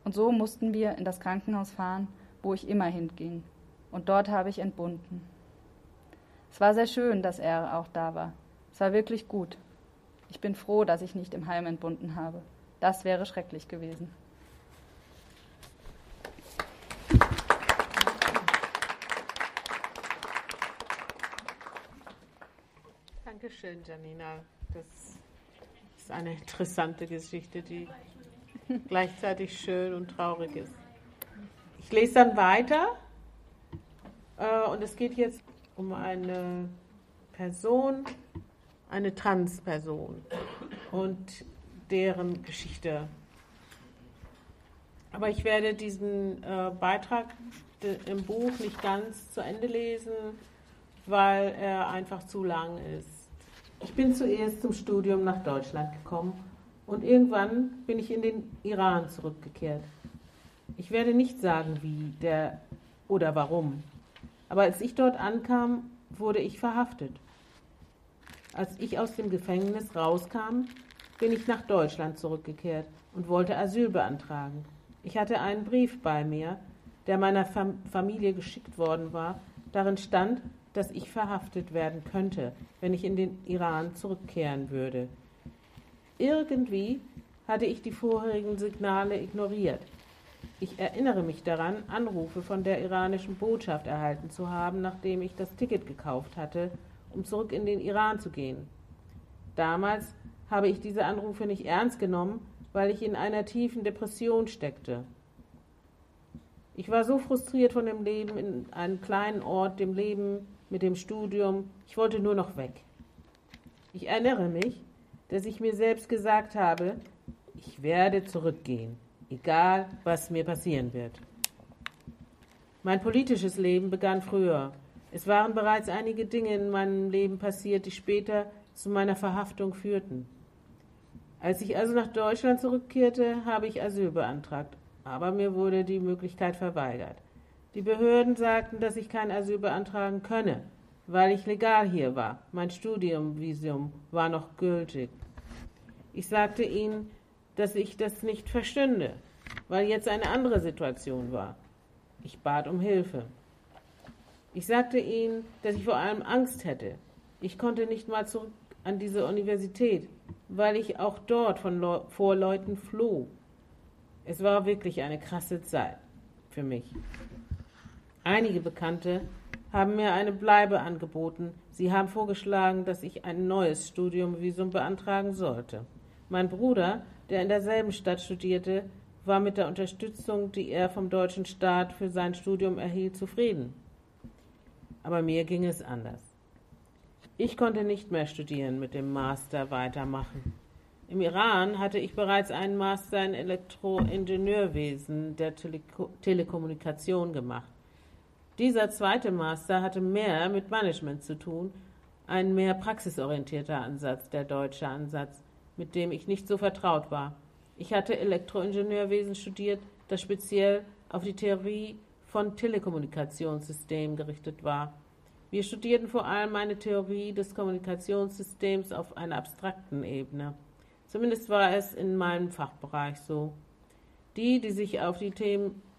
Und so mussten wir in das Krankenhaus fahren, wo ich immer hinging. Und dort habe ich entbunden. Es war sehr schön, dass er auch da war. Es war wirklich gut. Ich bin froh, dass ich nicht im Heim entbunden habe. Das wäre schrecklich gewesen. Dankeschön, Janina. Das ist eine interessante Geschichte, die gleichzeitig schön und traurig ist. Ich lese dann weiter äh, und es geht jetzt um eine Person, eine Transperson und deren Geschichte. Aber ich werde diesen äh, Beitrag im Buch nicht ganz zu Ende lesen, weil er einfach zu lang ist. Ich bin zuerst zum Studium nach Deutschland gekommen und irgendwann bin ich in den Iran zurückgekehrt. Ich werde nicht sagen, wie der oder warum. Aber als ich dort ankam, wurde ich verhaftet. Als ich aus dem Gefängnis rauskam, bin ich nach Deutschland zurückgekehrt und wollte Asyl beantragen. Ich hatte einen Brief bei mir, der meiner Fam Familie geschickt worden war. Darin stand, dass ich verhaftet werden könnte, wenn ich in den Iran zurückkehren würde. Irgendwie hatte ich die vorherigen Signale ignoriert. Ich erinnere mich daran, Anrufe von der iranischen Botschaft erhalten zu haben, nachdem ich das Ticket gekauft hatte, um zurück in den Iran zu gehen. Damals habe ich diese Anrufe nicht ernst genommen, weil ich in einer tiefen Depression steckte. Ich war so frustriert von dem Leben in einem kleinen Ort, dem Leben mit dem Studium. Ich wollte nur noch weg. Ich erinnere mich, dass ich mir selbst gesagt habe, ich werde zurückgehen, egal was mir passieren wird. Mein politisches Leben begann früher. Es waren bereits einige Dinge in meinem Leben passiert, die später zu meiner Verhaftung führten. Als ich also nach Deutschland zurückkehrte, habe ich Asyl beantragt, aber mir wurde die Möglichkeit verweigert. Die Behörden sagten, dass ich kein Asyl beantragen könne, weil ich legal hier war. Mein Studiumvisum war noch gültig. Ich sagte ihnen, dass ich das nicht verstünde, weil jetzt eine andere Situation war. Ich bat um Hilfe. Ich sagte ihnen, dass ich vor allem Angst hätte. Ich konnte nicht mal zurück an diese Universität, weil ich auch dort von Le vor Leuten floh. Es war wirklich eine krasse Zeit für mich. Einige Bekannte haben mir eine Bleibe angeboten. Sie haben vorgeschlagen, dass ich ein neues Studiumvisum beantragen sollte. Mein Bruder, der in derselben Stadt studierte, war mit der Unterstützung, die er vom deutschen Staat für sein Studium erhielt, zufrieden. Aber mir ging es anders. Ich konnte nicht mehr studieren, mit dem Master weitermachen. Im Iran hatte ich bereits einen Master in Elektroingenieurwesen der Teleko Telekommunikation gemacht. Dieser zweite Master hatte mehr mit Management zu tun, ein mehr praxisorientierter Ansatz, der deutsche Ansatz, mit dem ich nicht so vertraut war. Ich hatte Elektroingenieurwesen studiert, das speziell auf die Theorie von Telekommunikationssystemen gerichtet war. Wir studierten vor allem eine Theorie des Kommunikationssystems auf einer abstrakten Ebene. Zumindest war es in meinem Fachbereich so. Die, die sich auf die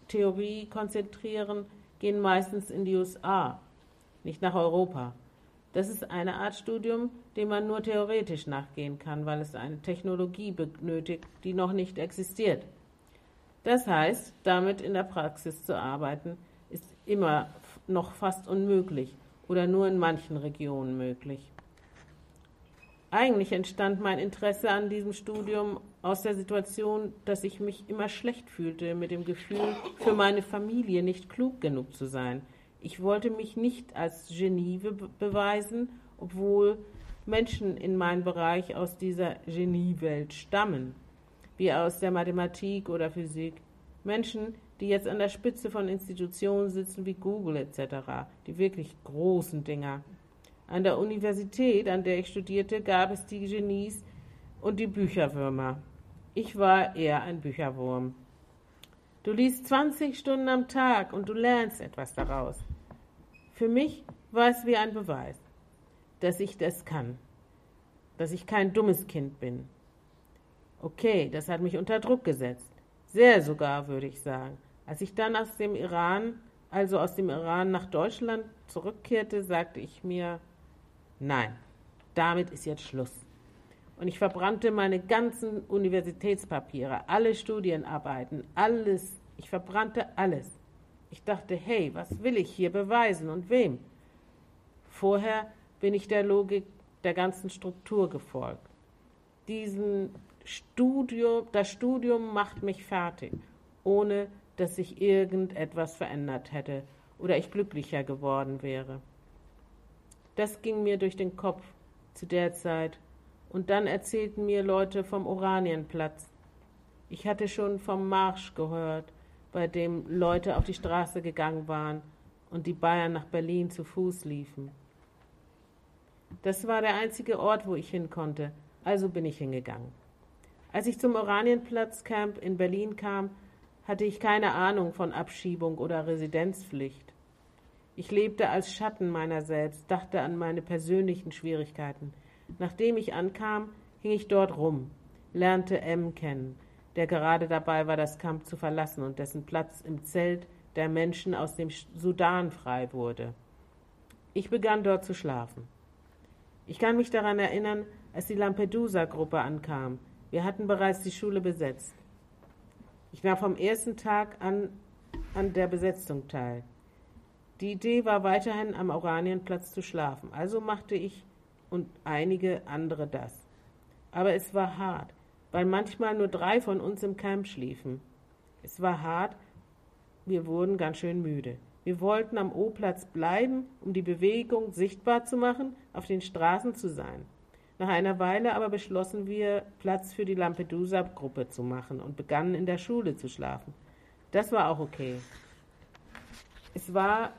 Theorie konzentrieren, gehen meistens in die USA, nicht nach Europa. Das ist eine Art Studium, dem man nur theoretisch nachgehen kann, weil es eine Technologie benötigt, die noch nicht existiert. Das heißt, damit in der Praxis zu arbeiten, ist immer noch fast unmöglich oder nur in manchen Regionen möglich. Eigentlich entstand mein Interesse an diesem Studium aus der Situation, dass ich mich immer schlecht fühlte mit dem Gefühl, für meine Familie nicht klug genug zu sein. Ich wollte mich nicht als Genie be beweisen, obwohl Menschen in meinem Bereich aus dieser Geniewelt stammen, wie aus der Mathematik oder Physik. Menschen, die jetzt an der Spitze von Institutionen sitzen wie Google etc., die wirklich großen Dinger. An der Universität, an der ich studierte, gab es die Genies und die Bücherwürmer. Ich war eher ein Bücherwurm. Du liest 20 Stunden am Tag und du lernst etwas daraus. Für mich war es wie ein Beweis, dass ich das kann, dass ich kein dummes Kind bin. Okay, das hat mich unter Druck gesetzt. Sehr sogar, würde ich sagen. Als ich dann aus dem Iran, also aus dem Iran nach Deutschland zurückkehrte, sagte ich mir, nein, damit ist jetzt Schluss. Und ich verbrannte meine ganzen Universitätspapiere, alle Studienarbeiten, alles. Ich verbrannte alles. Ich dachte, hey, was will ich hier beweisen und wem? Vorher bin ich der Logik der ganzen Struktur gefolgt. Diesen Studium, das Studium macht mich fertig, ohne dass sich irgendetwas verändert hätte oder ich glücklicher geworden wäre. Das ging mir durch den Kopf zu der Zeit, und dann erzählten mir Leute vom Oranienplatz. Ich hatte schon vom Marsch gehört, bei dem Leute auf die Straße gegangen waren und die Bayern nach Berlin zu Fuß liefen. Das war der einzige Ort, wo ich hin konnte, also bin ich hingegangen. Als ich zum Oranienplatzcamp in Berlin kam, hatte ich keine Ahnung von Abschiebung oder Residenzpflicht. Ich lebte als Schatten meiner selbst, dachte an meine persönlichen Schwierigkeiten. Nachdem ich ankam, hing ich dort rum, lernte M kennen, der gerade dabei war, das Camp zu verlassen und dessen Platz im Zelt der Menschen aus dem Sudan frei wurde. Ich begann dort zu schlafen. Ich kann mich daran erinnern, als die Lampedusa-Gruppe ankam. Wir hatten bereits die Schule besetzt. Ich nahm vom ersten Tag an an der Besetzung teil. Die Idee war weiterhin am Oranienplatz zu schlafen, also machte ich und einige andere das. Aber es war hart, weil manchmal nur drei von uns im Camp schliefen. Es war hart, wir wurden ganz schön müde. Wir wollten am O-Platz bleiben, um die Bewegung sichtbar zu machen, auf den Straßen zu sein. Nach einer Weile aber beschlossen wir, Platz für die Lampedusa-Gruppe zu machen und begannen in der Schule zu schlafen. Das war auch okay. Es war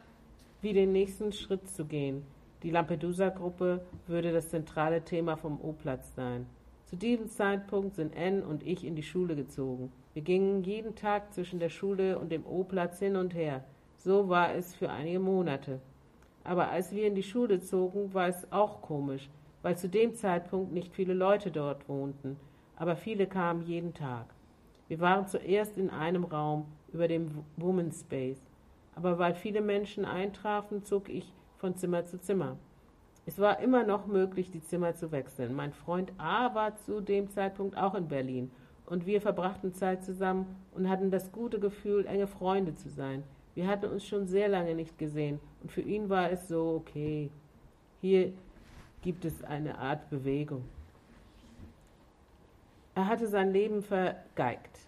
wie den nächsten Schritt zu gehen. Die Lampedusa-Gruppe würde das zentrale Thema vom O-Platz sein. Zu diesem Zeitpunkt sind N und ich in die Schule gezogen. Wir gingen jeden Tag zwischen der Schule und dem O-Platz hin und her. So war es für einige Monate. Aber als wir in die Schule zogen, war es auch komisch, weil zu dem Zeitpunkt nicht viele Leute dort wohnten, aber viele kamen jeden Tag. Wir waren zuerst in einem Raum über dem Women's Space, aber weil viele Menschen eintrafen, zog ich von Zimmer zu Zimmer. Es war immer noch möglich, die Zimmer zu wechseln. Mein Freund A war zu dem Zeitpunkt auch in Berlin und wir verbrachten Zeit zusammen und hatten das gute Gefühl, enge Freunde zu sein. Wir hatten uns schon sehr lange nicht gesehen und für ihn war es so, okay, hier gibt es eine Art Bewegung. Er hatte sein Leben vergeigt.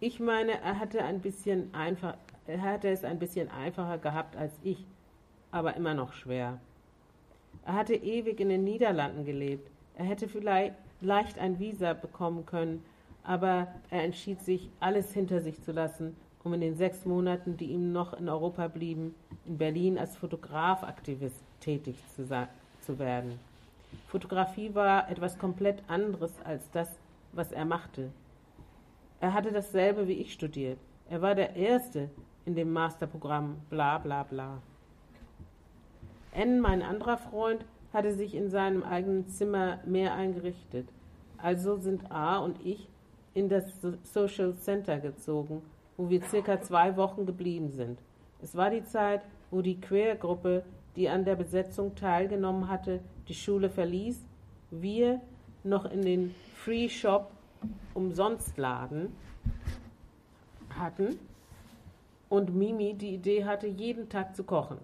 Ich meine, er hatte, ein bisschen einfach, er hatte es ein bisschen einfacher gehabt als ich, aber immer noch schwer. Er hatte ewig in den Niederlanden gelebt. Er hätte vielleicht leicht ein Visa bekommen können, aber er entschied sich, alles hinter sich zu lassen um in den sechs Monaten, die ihm noch in Europa blieben, in Berlin als Fotografaktivist tätig zu, zu werden. Fotografie war etwas komplett anderes als das, was er machte. Er hatte dasselbe wie ich studiert. Er war der Erste in dem Masterprogramm, bla bla bla. N, mein anderer Freund, hatte sich in seinem eigenen Zimmer mehr eingerichtet. Also sind A und ich in das Social Center gezogen wo wir circa zwei Wochen geblieben sind. Es war die Zeit, wo die Queer-Gruppe, die an der Besetzung teilgenommen hatte, die Schule verließ, wir noch in den Free Shop Umsonstladen hatten und Mimi die Idee hatte, jeden Tag zu kochen.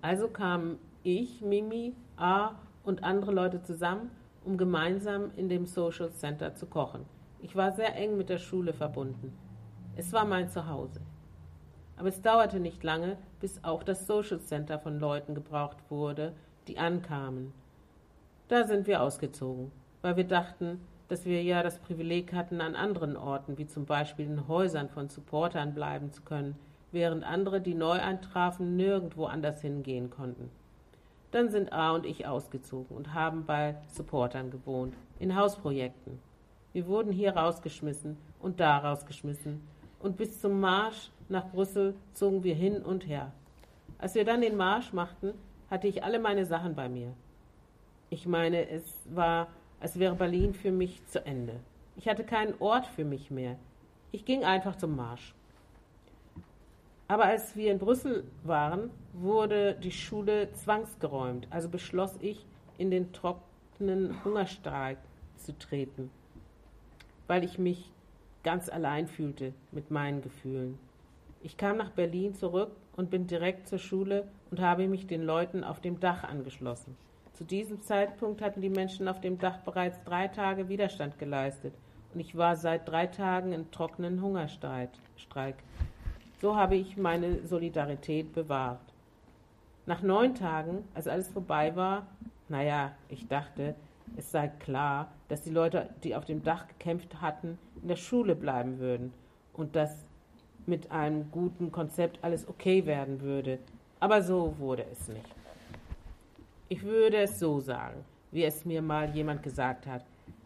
Also kamen ich, Mimi, A und andere Leute zusammen, um gemeinsam in dem Social Center zu kochen. Ich war sehr eng mit der Schule verbunden. Es war mein Zuhause. Aber es dauerte nicht lange, bis auch das Social Center von Leuten gebraucht wurde, die ankamen. Da sind wir ausgezogen, weil wir dachten, dass wir ja das Privileg hatten, an anderen Orten, wie zum Beispiel in Häusern von Supportern bleiben zu können, während andere, die neu eintrafen, nirgendwo anders hingehen konnten. Dann sind A und ich ausgezogen und haben bei Supportern gewohnt, in Hausprojekten. Wir wurden hier rausgeschmissen und da rausgeschmissen. Und bis zum Marsch nach Brüssel zogen wir hin und her. Als wir dann den Marsch machten, hatte ich alle meine Sachen bei mir. Ich meine, es war als wäre Berlin für mich zu Ende. Ich hatte keinen Ort für mich mehr. Ich ging einfach zum Marsch. Aber als wir in Brüssel waren, wurde die Schule zwangsgeräumt. Also beschloss ich, in den trockenen Hungerstreik zu treten, weil ich mich ganz allein fühlte mit meinen Gefühlen. Ich kam nach Berlin zurück und bin direkt zur Schule und habe mich den Leuten auf dem Dach angeschlossen. Zu diesem Zeitpunkt hatten die Menschen auf dem Dach bereits drei Tage Widerstand geleistet und ich war seit drei Tagen in trockenen Hungerstreik. So habe ich meine Solidarität bewahrt. Nach neun Tagen, als alles vorbei war, naja, ich dachte, es sei klar, dass die Leute, die auf dem Dach gekämpft hatten, in der Schule bleiben würden und dass mit einem guten Konzept alles okay werden würde. Aber so wurde es nicht. Ich würde es so sagen, wie es mir mal jemand gesagt hat.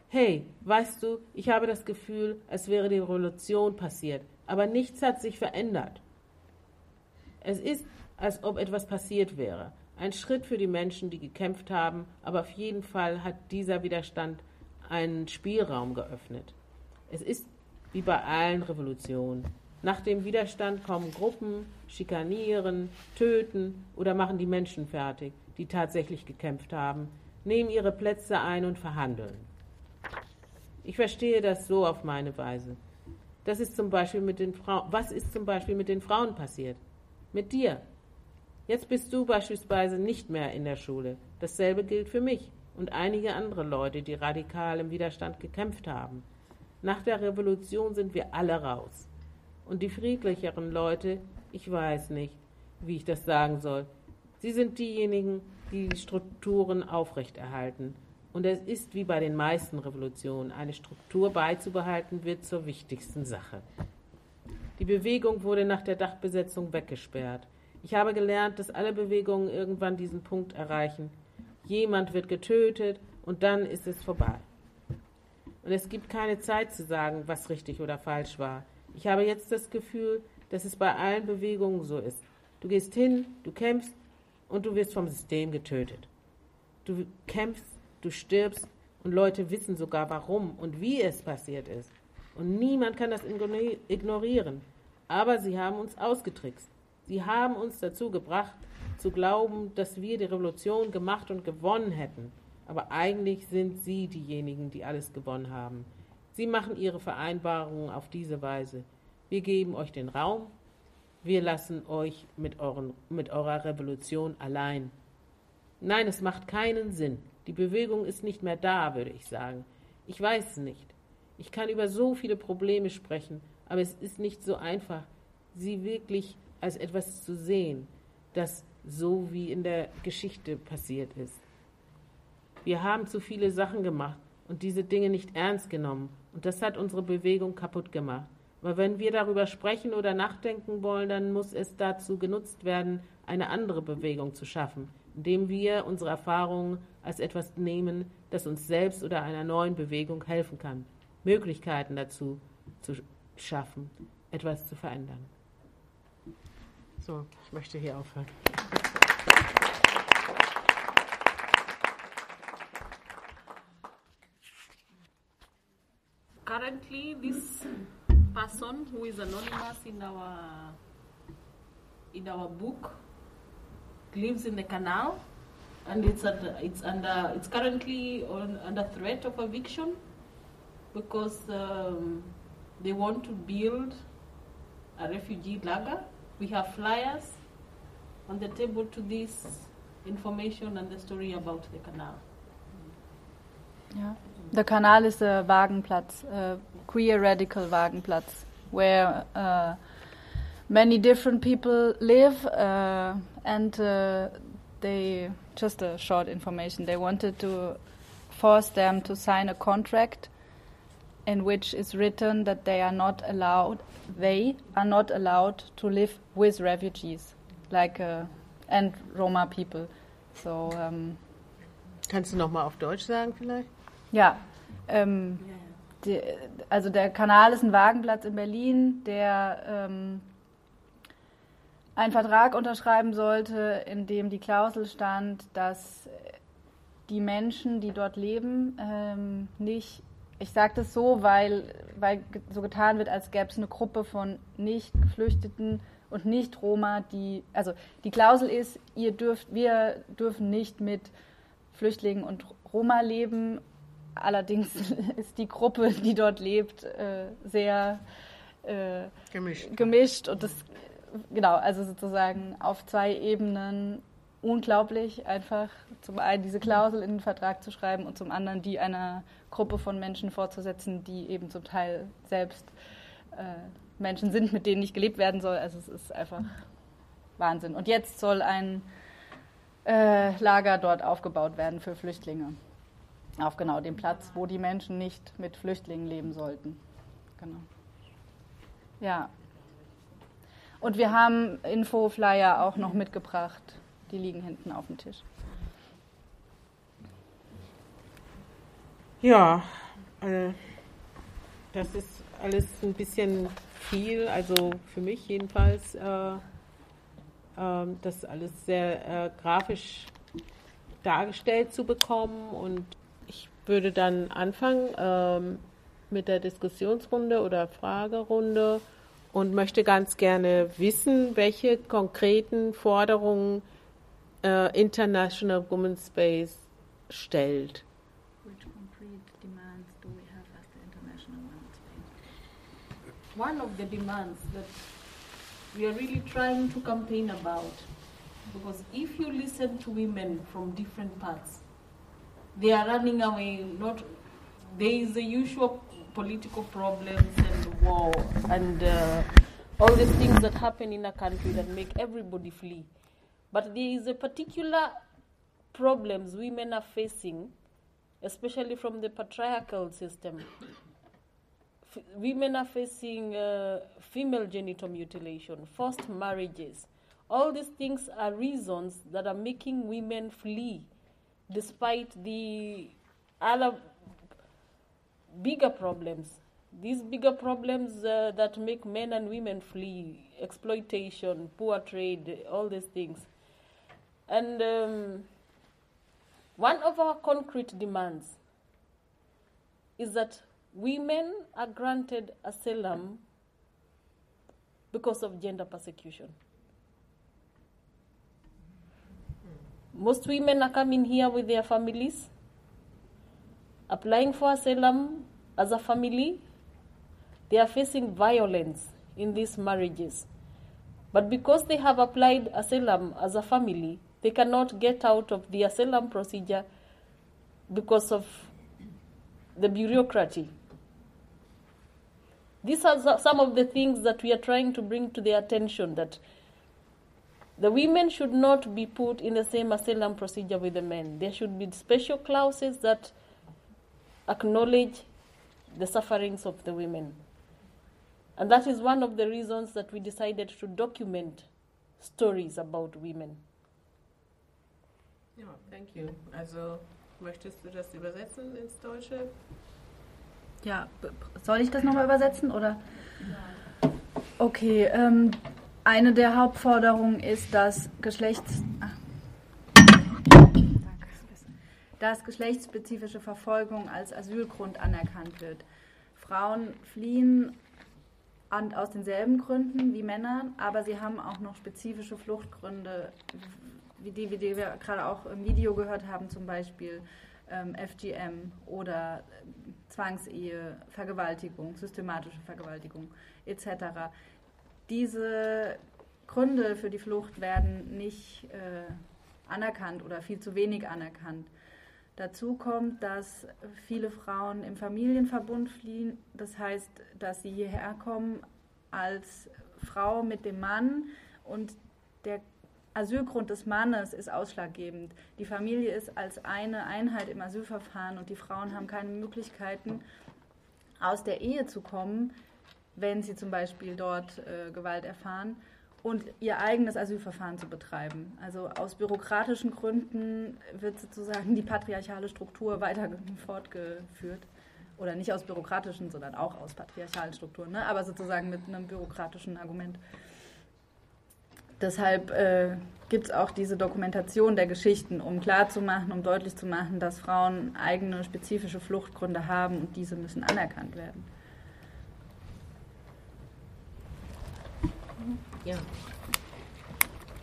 Hey, weißt du, ich habe das Gefühl, als wäre die Revolution passiert, aber nichts hat sich verändert. Es ist, als ob etwas passiert wäre. Ein Schritt für die Menschen, die gekämpft haben, aber auf jeden Fall hat dieser Widerstand einen Spielraum geöffnet. Es ist wie bei allen Revolutionen. Nach dem Widerstand kommen Gruppen, schikanieren, töten oder machen die Menschen fertig, die tatsächlich gekämpft haben, nehmen ihre Plätze ein und verhandeln. Ich verstehe das so auf meine Weise. Das ist zum Beispiel mit den Frauen. Was ist zum Beispiel mit den Frauen passiert? Mit dir. Jetzt bist du beispielsweise nicht mehr in der Schule. Dasselbe gilt für mich und einige andere Leute, die radikal im Widerstand gekämpft haben. Nach der Revolution sind wir alle raus. Und die friedlicheren Leute, ich weiß nicht, wie ich das sagen soll, sie sind diejenigen, die die Strukturen aufrechterhalten. Und es ist wie bei den meisten Revolutionen, eine Struktur beizubehalten wird zur wichtigsten Sache. Die Bewegung wurde nach der Dachbesetzung weggesperrt. Ich habe gelernt, dass alle Bewegungen irgendwann diesen Punkt erreichen. Jemand wird getötet und dann ist es vorbei. Und es gibt keine Zeit zu sagen, was richtig oder falsch war. Ich habe jetzt das Gefühl, dass es bei allen Bewegungen so ist. Du gehst hin, du kämpfst und du wirst vom System getötet. Du kämpfst, du stirbst und Leute wissen sogar warum und wie es passiert ist. Und niemand kann das ignorieren. Aber sie haben uns ausgetrickst. Sie haben uns dazu gebracht, zu glauben, dass wir die Revolution gemacht und gewonnen hätten. Aber eigentlich sind sie diejenigen, die alles gewonnen haben. Sie machen ihre Vereinbarungen auf diese Weise. Wir geben euch den Raum, wir lassen euch mit, euren, mit eurer Revolution allein. Nein, es macht keinen Sinn. Die Bewegung ist nicht mehr da, würde ich sagen. Ich weiß nicht. Ich kann über so viele Probleme sprechen, aber es ist nicht so einfach, sie wirklich als etwas zu sehen, das so wie in der Geschichte passiert ist. Wir haben zu viele Sachen gemacht und diese Dinge nicht ernst genommen und das hat unsere Bewegung kaputt gemacht. Aber wenn wir darüber sprechen oder nachdenken wollen, dann muss es dazu genutzt werden, eine andere Bewegung zu schaffen, indem wir unsere Erfahrungen als etwas nehmen, das uns selbst oder einer neuen Bewegung helfen kann, Möglichkeiten dazu zu schaffen, etwas zu verändern. So, ich möchte hier aufhören. Currently this person who is anonymous in our in our book lives in the canal and it's under, it's under it's currently on, under threat of eviction because um, they want to build a refugee lager we have flyers on the table to this information and the story about the canal Yeah. The Kanal is a Wagenplatz, a queer radical Wagenplatz, where uh, many different people live, uh, and uh, they just a short information. They wanted to force them to sign a contract in which is written that they are not allowed, they are not allowed to live with refugees, like uh, and Roma people. So. Um, Kannst du noch mal auf Deutsch sagen vielleicht? Ja, ähm, die, also der Kanal ist ein Wagenplatz in Berlin, der ähm, einen Vertrag unterschreiben sollte, in dem die Klausel stand, dass die Menschen, die dort leben, ähm, nicht, ich sage das so, weil, weil so getan wird, als gäbe es eine Gruppe von nicht Geflüchteten und nicht Roma, die, also die Klausel ist, ihr dürft, wir dürfen nicht mit Flüchtlingen und Roma leben. Allerdings ist die Gruppe, die dort lebt, äh, sehr äh, Gemischt. gemischt und das, genau, also sozusagen auf zwei Ebenen unglaublich, einfach zum einen diese Klausel in den Vertrag zu schreiben und zum anderen die einer Gruppe von Menschen vorzusetzen, die eben zum Teil selbst äh, Menschen sind, mit denen nicht gelebt werden soll. Also es ist einfach Wahnsinn. Und jetzt soll ein äh, Lager dort aufgebaut werden für Flüchtlinge. Auf genau dem Platz, wo die Menschen nicht mit Flüchtlingen leben sollten. Genau. Ja. Und wir haben Infoflyer auch noch mitgebracht. Die liegen hinten auf dem Tisch. Ja, äh, das ist alles ein bisschen viel, also für mich jedenfalls, äh, äh, das alles sehr äh, grafisch dargestellt zu bekommen. Und würde dann anfangen ähm, mit der Diskussionsrunde oder Fragerunde und möchte ganz gerne wissen, welche konkreten Forderungen äh, International Women's Space stellt. Which concrete demands do we have as the International Women's Space? one of the demands that we are really trying to campaign about. Because if you listen to women from different parts, they are running away. Not there is the usual political problems and war and uh, all these things that happen in a country that make everybody flee. But there is a particular problems women are facing, especially from the patriarchal system f- women are facing uh, female genital mutilation, forced marriages. All these things are reasons that are making women flee, despite the other bigger problems. These bigger problems uh, that make men and women flee exploitation, poor trade, all these things. And um, one of our concrete demands is that women are granted asylum because of gender persecution. Most women are coming here with their families, applying for asylum as a family. They are facing violence in these marriages. But because they have applied asylum as a family, they cannot get out of the asylum procedure because of the bureaucracy. These are some of the things that we are trying to bring to their attention that the women should not be put in the same asylum procedure with the men. There should be special clauses that acknowledge the sufferings of the women. And that is one of the reasons that we decided to document stories about women. Ja, thank you. Also möchtest du das übersetzen ins Deutsche? Ja, soll ich das nochmal übersetzen oder? Okay, ähm, eine der Hauptforderungen ist, dass Geschlechts ah. Dass geschlechtsspezifische Verfolgung als Asylgrund anerkannt wird. Frauen fliehen an, aus denselben Gründen wie Männer, aber sie haben auch noch spezifische Fluchtgründe, wie die, wie die wir gerade auch im Video gehört haben, zum Beispiel ähm, FGM oder Zwangsehe, Vergewaltigung, systematische Vergewaltigung etc. Diese Gründe für die Flucht werden nicht äh, anerkannt oder viel zu wenig anerkannt. Dazu kommt, dass viele Frauen im Familienverbund fliehen. Das heißt, dass sie hierher kommen als Frau mit dem Mann und der Asylgrund des Mannes ist ausschlaggebend. Die Familie ist als eine Einheit im Asylverfahren und die Frauen haben keine Möglichkeiten, aus der Ehe zu kommen, wenn sie zum Beispiel dort äh, Gewalt erfahren und ihr eigenes Asylverfahren zu betreiben. Also aus bürokratischen Gründen wird sozusagen die patriarchale Struktur weiter fortgeführt. Oder nicht aus bürokratischen, sondern auch aus patriarchalen Strukturen, ne? aber sozusagen mit einem bürokratischen Argument. deshalb äh, gibt es auch diese Dokumentation der Geschichten, um klarzumachen, um deutlich zu machen, dass Frauen eigene spezifische Fluchtgründe haben und diese müssen anerkannt werden. Ja.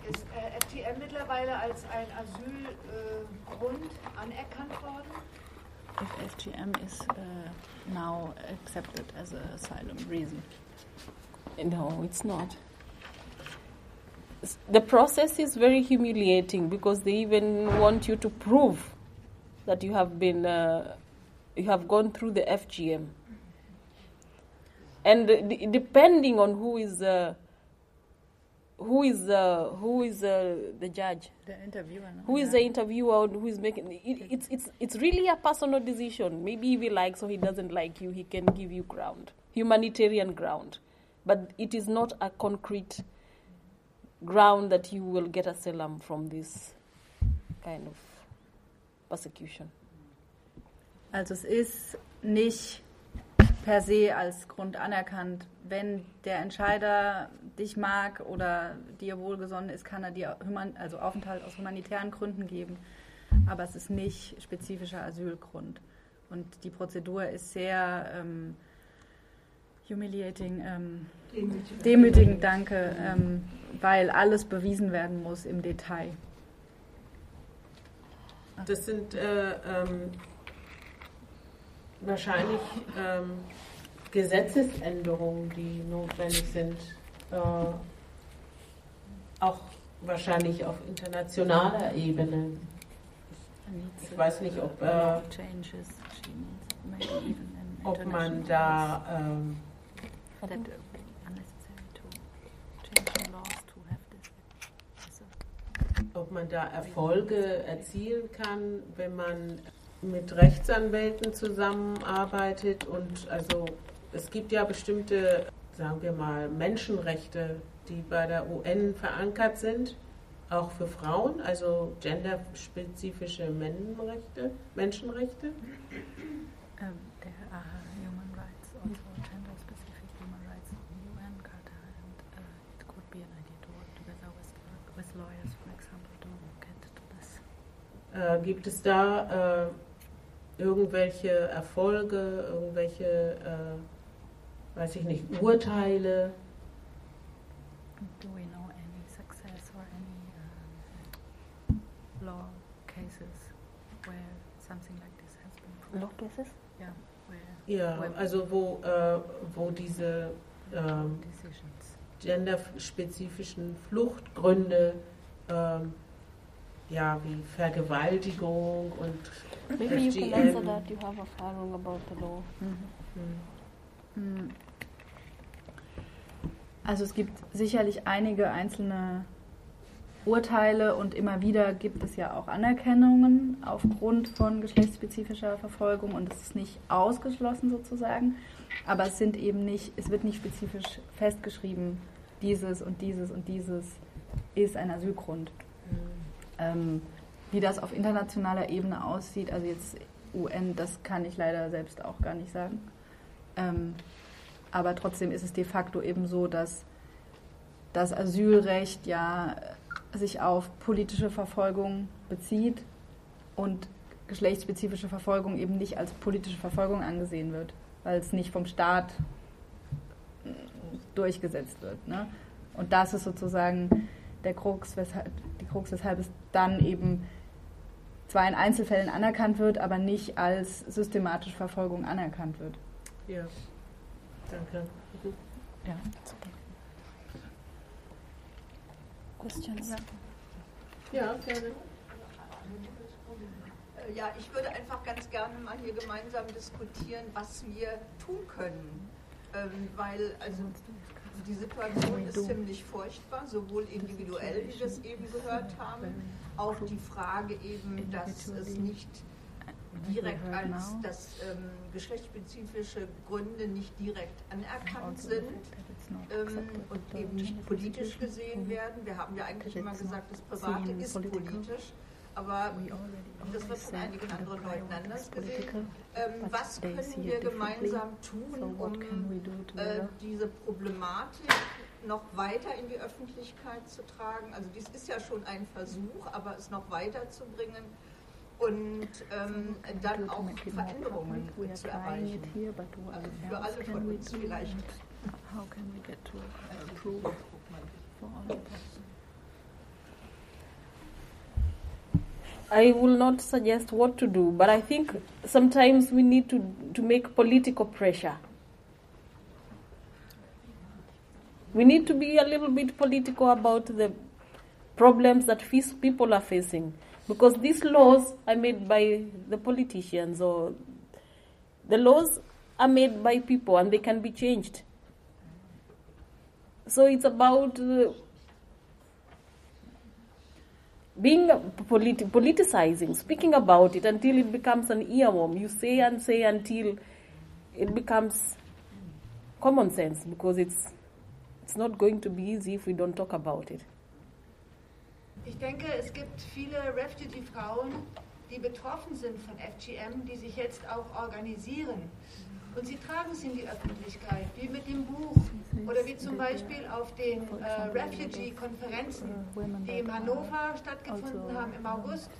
Ist äh, FGM mittlerweile als ein Asylgrund äh, anerkannt worden? If FGM is uh, now accepted as an asylum reason. No, it's not. The process is very humiliating because they even want you to prove that you have been, uh, you have gone through the FGM. And d- depending on who is, uh, who is, uh, who is uh, the judge, the Interviewer. Ne? who is the interviewer and who is making it, it's it's it's really a personal decision maybe if he likes or he doesn't like you he can give you ground humanitarian ground but it is not a concrete ground that you will get asylum from this kind of persecution Also es ist nicht per se als Grund anerkannt. Wenn der Entscheider dich mag oder dir wohlgesonnen ist, kann er dir human also Aufenthalt aus humanitären Gründen geben. Aber es ist nicht spezifischer Asylgrund. Und die Prozedur ist sehr ähm, humiliating, ähm, demütigend, danke, ähm, weil alles bewiesen werden muss im Detail. Das sind äh, ähm, wahrscheinlich ähm, Gesetzesänderungen, die notwendig sind. Äh, auch wahrscheinlich auf internationaler Ebene. Ich weiß nicht, ob, äh, ob man da ähm, ob man da Erfolge erzielen kann, wenn man mit Rechtsanwälten zusammenarbeitet und also es gibt ja bestimmte, sagen wir mal, Menschenrechte, die bei der UN verankert sind, auch für Frauen, also genderspezifische Menschenrechte, Menschenrechte. Um, there are human rights, also gender-specific human rights in the UN Charter, and uh, it could be an idea to work together with, with lawyers, for example, to get to this. Äh, gibt es da äh, irgendwelche Erfolge, irgendwelche, äh, weiß ich nicht, Urteile? Do we know any success or any um, law cases where something like this has been proved? law cases Yeah, where Ja, Web- also wo, äh, wo diese ähm, decisions. genderspezifischen Fluchtgründe, ähm, ja, wie Vergewaltigung und maybe you can FGM. answer that you have erfahrung about the law Hm. Mm. Also es gibt sicherlich einige einzelne Urteile und immer wieder gibt es ja auch Anerkennungen aufgrund von geschlechtsspezifischer Verfolgung und es ist nicht ausgeschlossen sozusagen, aber es sind eben nicht, es wird nicht spezifisch festgeschrieben, dieses und dieses und dieses ist ein Asylgrund. Ähm, wie das auf internationaler Ebene aussieht, also jetzt UN, das kann ich leider selbst auch gar nicht sagen. Ähm, aber trotzdem ist es de facto eben so, dass das Asylrecht ja sich auf politische Verfolgung bezieht und geschlechtsspezifische Verfolgung eben nicht als politische Verfolgung angesehen wird, weil es nicht vom Staat äh, durchgesetzt wird. Ne? Und das ist sozusagen der Krux, weshalb, die Krux, weshalb es dann eben zwar in Einzelfällen anerkannt wird, aber nicht als systematische Verfolgung anerkannt wird. Ja, danke. Ja. questions Ja, gerne. Äh, Ja, ich würde einfach ganz gerne mal hier gemeinsam diskutieren, was wir tun können. Ähm, weil also die Situation ist ziemlich furchtbar, sowohl individuell, wie wir es eben gehört haben, auch die Frage eben, dass es nicht direkt als, dass ähm, geschlechtsspezifische Gründe nicht direkt anerkannt sind ähm, und eben nicht politisch gesehen werden. Wir haben ja eigentlich immer gesagt, das Private ist politisch. aber das wird von einigen anderen Leuten anders gesehen. Ähm, was können wir gemeinsam tun, um äh, diese Problematik noch weiter in die Öffentlichkeit zu tragen? Also dies ist ja schon ein Versuch, aber es noch weiterzubringen und ähm, dann auch Veränderungen zu erreichen. Also für alle von uns vielleicht. How can we get to approve for all of us? I will not suggest what to do, but I think sometimes we need to, to make political pressure. We need to be a little bit political about the problems that people are facing because these laws are made by the politicians or the laws are made by people and they can be changed. So it's about uh, being politi- politicizing, speaking about it until it becomes an earworm. You say and say until it becomes common sense because it's it's not going to be easy if we don't talk about it. Ich denke, es gibt viele Refugee-Frauen, die betroffen sind von FGM, die sich jetzt auch organisieren. Und sie tragen es in die Öffentlichkeit, wie mit dem Buch oder wie zum Beispiel auf den äh, Refugee-Konferenzen, die in Hannover stattgefunden haben im August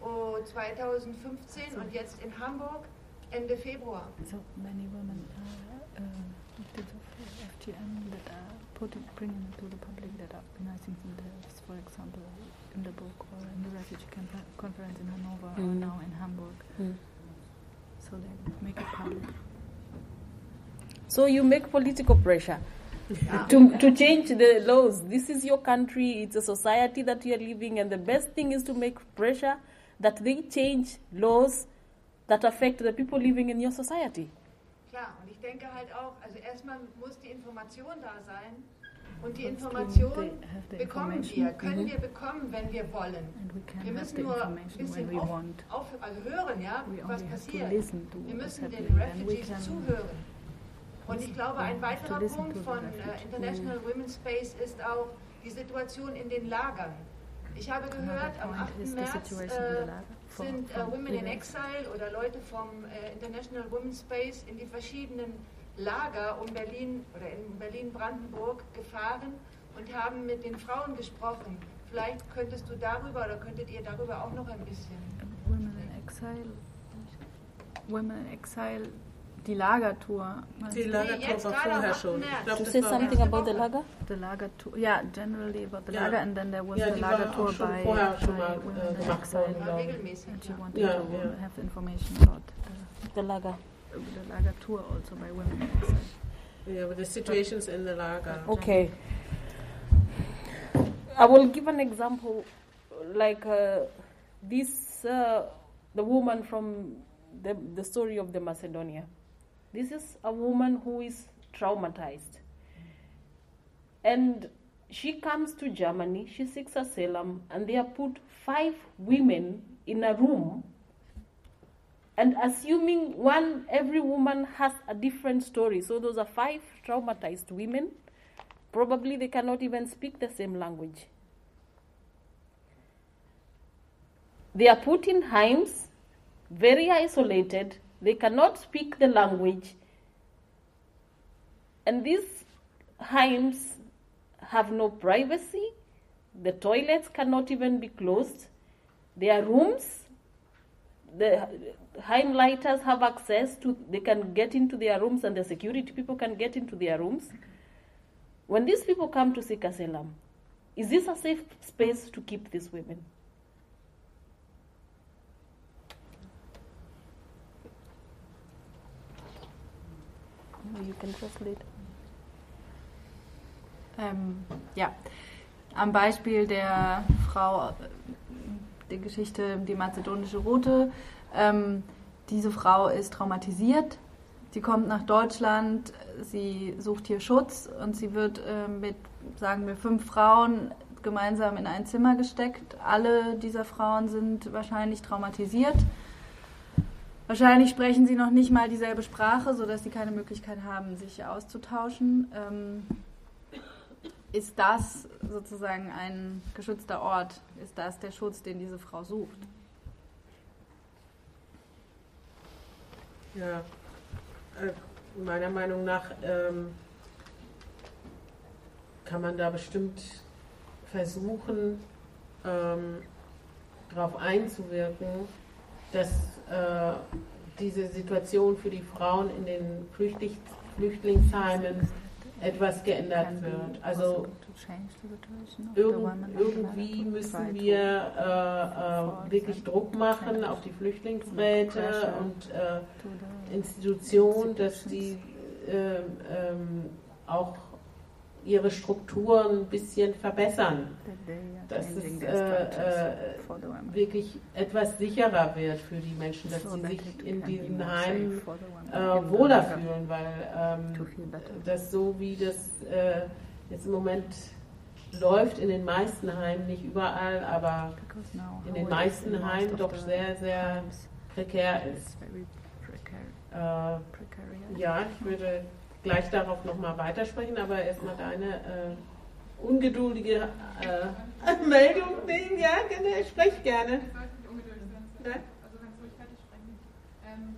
oh, 2015 und jetzt in Hamburg Ende Februar. So many women are uh, FGM that are putting, bringing to the public that are organizing themselves, for example, in the book or in the refugee camp- conference in Hanover or Mm. now in Hamburg. Mm. So they make it public. So you make political pressure to, to change the laws. This is your country, it's a society that you are living, and the best thing is to make pressure that they change laws that affect the people living in your society. Klar, und ich denke halt auch, also erstmal muss die Information da sein. Und die Information bekommen wir, können wir bekommen, wenn wir wollen. Wir müssen nur ein bisschen auf, auf, also hören, ja, was passiert. Wir müssen den Refugees zuhören. Und ich glaube, ein weiterer Punkt von äh. International Women's Space ist auch die Situation in den Lagern. Ich habe gehört, am point 8. is the März äh, sind äh, Women in. Exile oder Leute vom äh, International Women's Space in die verschiedenen Lager um Berlin oder in Berlin-Brandenburg gefahren und haben mit den Frauen gesprochen. Vielleicht könntest du darüber oder könntet ihr darüber auch noch ein bisschen. Women in Exile. Women in Exile. Die Lagertour. Die Lagertour war vorher 8. schon. Glaub, say war- something about the lager? The Lagertour. Yeah, generally about the Ja. Lager, and then there was Ja, the Lagertour by, vorher schon by mal, Women äh, in gemacht Exile. Ja, regelmäßig. And she Ja. wanted Ja, to ja. have information about the, The lager. The Lagertour also by Women in Yeah, but the situations in the Lager. Okay. I will give an example, like uh, this, uh, the woman from the, the story of the Macedonia. This is a woman who is traumatized. And she comes to Germany, she seeks asylum, and they have put five women in a room. And assuming one, every woman has a different story. So those are five traumatized women. Probably they cannot even speak the same language. They are put in heims, very isolated. They cannot speak the language. And these heims have no privacy. The toilets cannot even be closed. Their rooms, the Heimleiters have access to, they can get into their rooms and the security people can get into their rooms. When these people come to seek asylum, is this a safe space to keep these women? You can translate. Ähm, ja, am Beispiel der Frau, der Geschichte Die mazedonische Route. Ähm, diese Frau ist traumatisiert. Sie kommt nach Deutschland, sie sucht hier Schutz und sie wird äh, mit, sagen wir, fünf Frauen gemeinsam in ein Zimmer gesteckt. Alle dieser Frauen sind wahrscheinlich traumatisiert. Wahrscheinlich sprechen sie noch nicht mal dieselbe Sprache, sodass sie keine Möglichkeit haben, sich auszutauschen. Ähm, ist das sozusagen ein geschützter Ort? Ist das der Schutz, den diese Frau sucht? Ja, äh, meiner Meinung nach ähm, kann man da bestimmt versuchen, ähm, darauf einzuwirken, dass äh, diese Situation für die Frauen in den Flüchtlings etwas geändert wird. Also irgend, irgendwie müssen wir äh, äh, wirklich Druck machen auf die Flüchtlingsräte und äh, Institutionen, dass die äh, ähm, auch ihre Strukturen ein bisschen verbessern, dass es äh, äh, wirklich etwas sicherer wird für die Menschen, dass sie sich in diesen Heimen äh, wohler fühlen, weil ähm, das so wie das äh, jetzt im Moment läuft in den meisten Heimen, nicht überall, aber in den meisten Heimen doch sehr, sehr prekär ist. Äh, ja, ich würde gleich darauf nochmal weitersprechen, aber erstmal deine äh, ungeduldige äh, Meldung nehmen. Ja, gerne, sprech gerne. Ja? Also kannst du ruhig fertig sprechen. Ähm,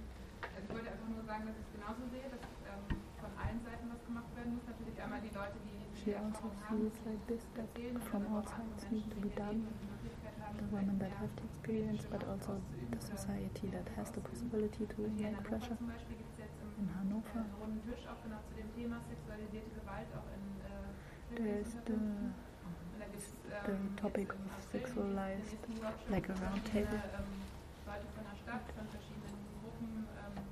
ich wollte einfach nur sagen, dass ich es genauso sehe, dass ähm, von allen Seiten was gemacht werden muss. Natürlich einmal die Leute, die die Erfahrung haben, like this, that erzählen, from all auch sides Menschen, need to die be done. Die The women that have the experience, but also the society that has the possibility to make pressure. In Hannover, äh, runden Tisch auch genau zu dem Thema sexualisierte Gewalt auch in äh, there's the, the topic of sexualized, like a round table. ähm, Leute von der Stadt, von verschiedenen Gruppen, ähm,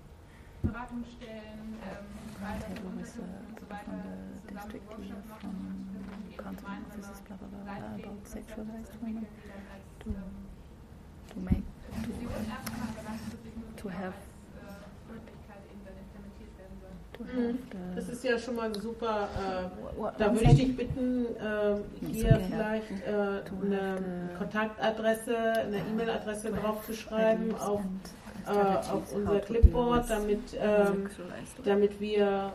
Beratungsstellen, ähm, with uh, Unterkünften und so people weiter from the zusammen district machen from council offices, blah blah blah, about sexualized zu women. to ähm, to make To have- Das the ist ja schon mal super. Äh, da würde ich dich bitten, äh, hier vielleicht äh, eine Kontaktadresse, eine E-Mail-Adresse drauf zu schreiben ideas auf, äh, auf unser Clipboard, damit, ähm, damit wir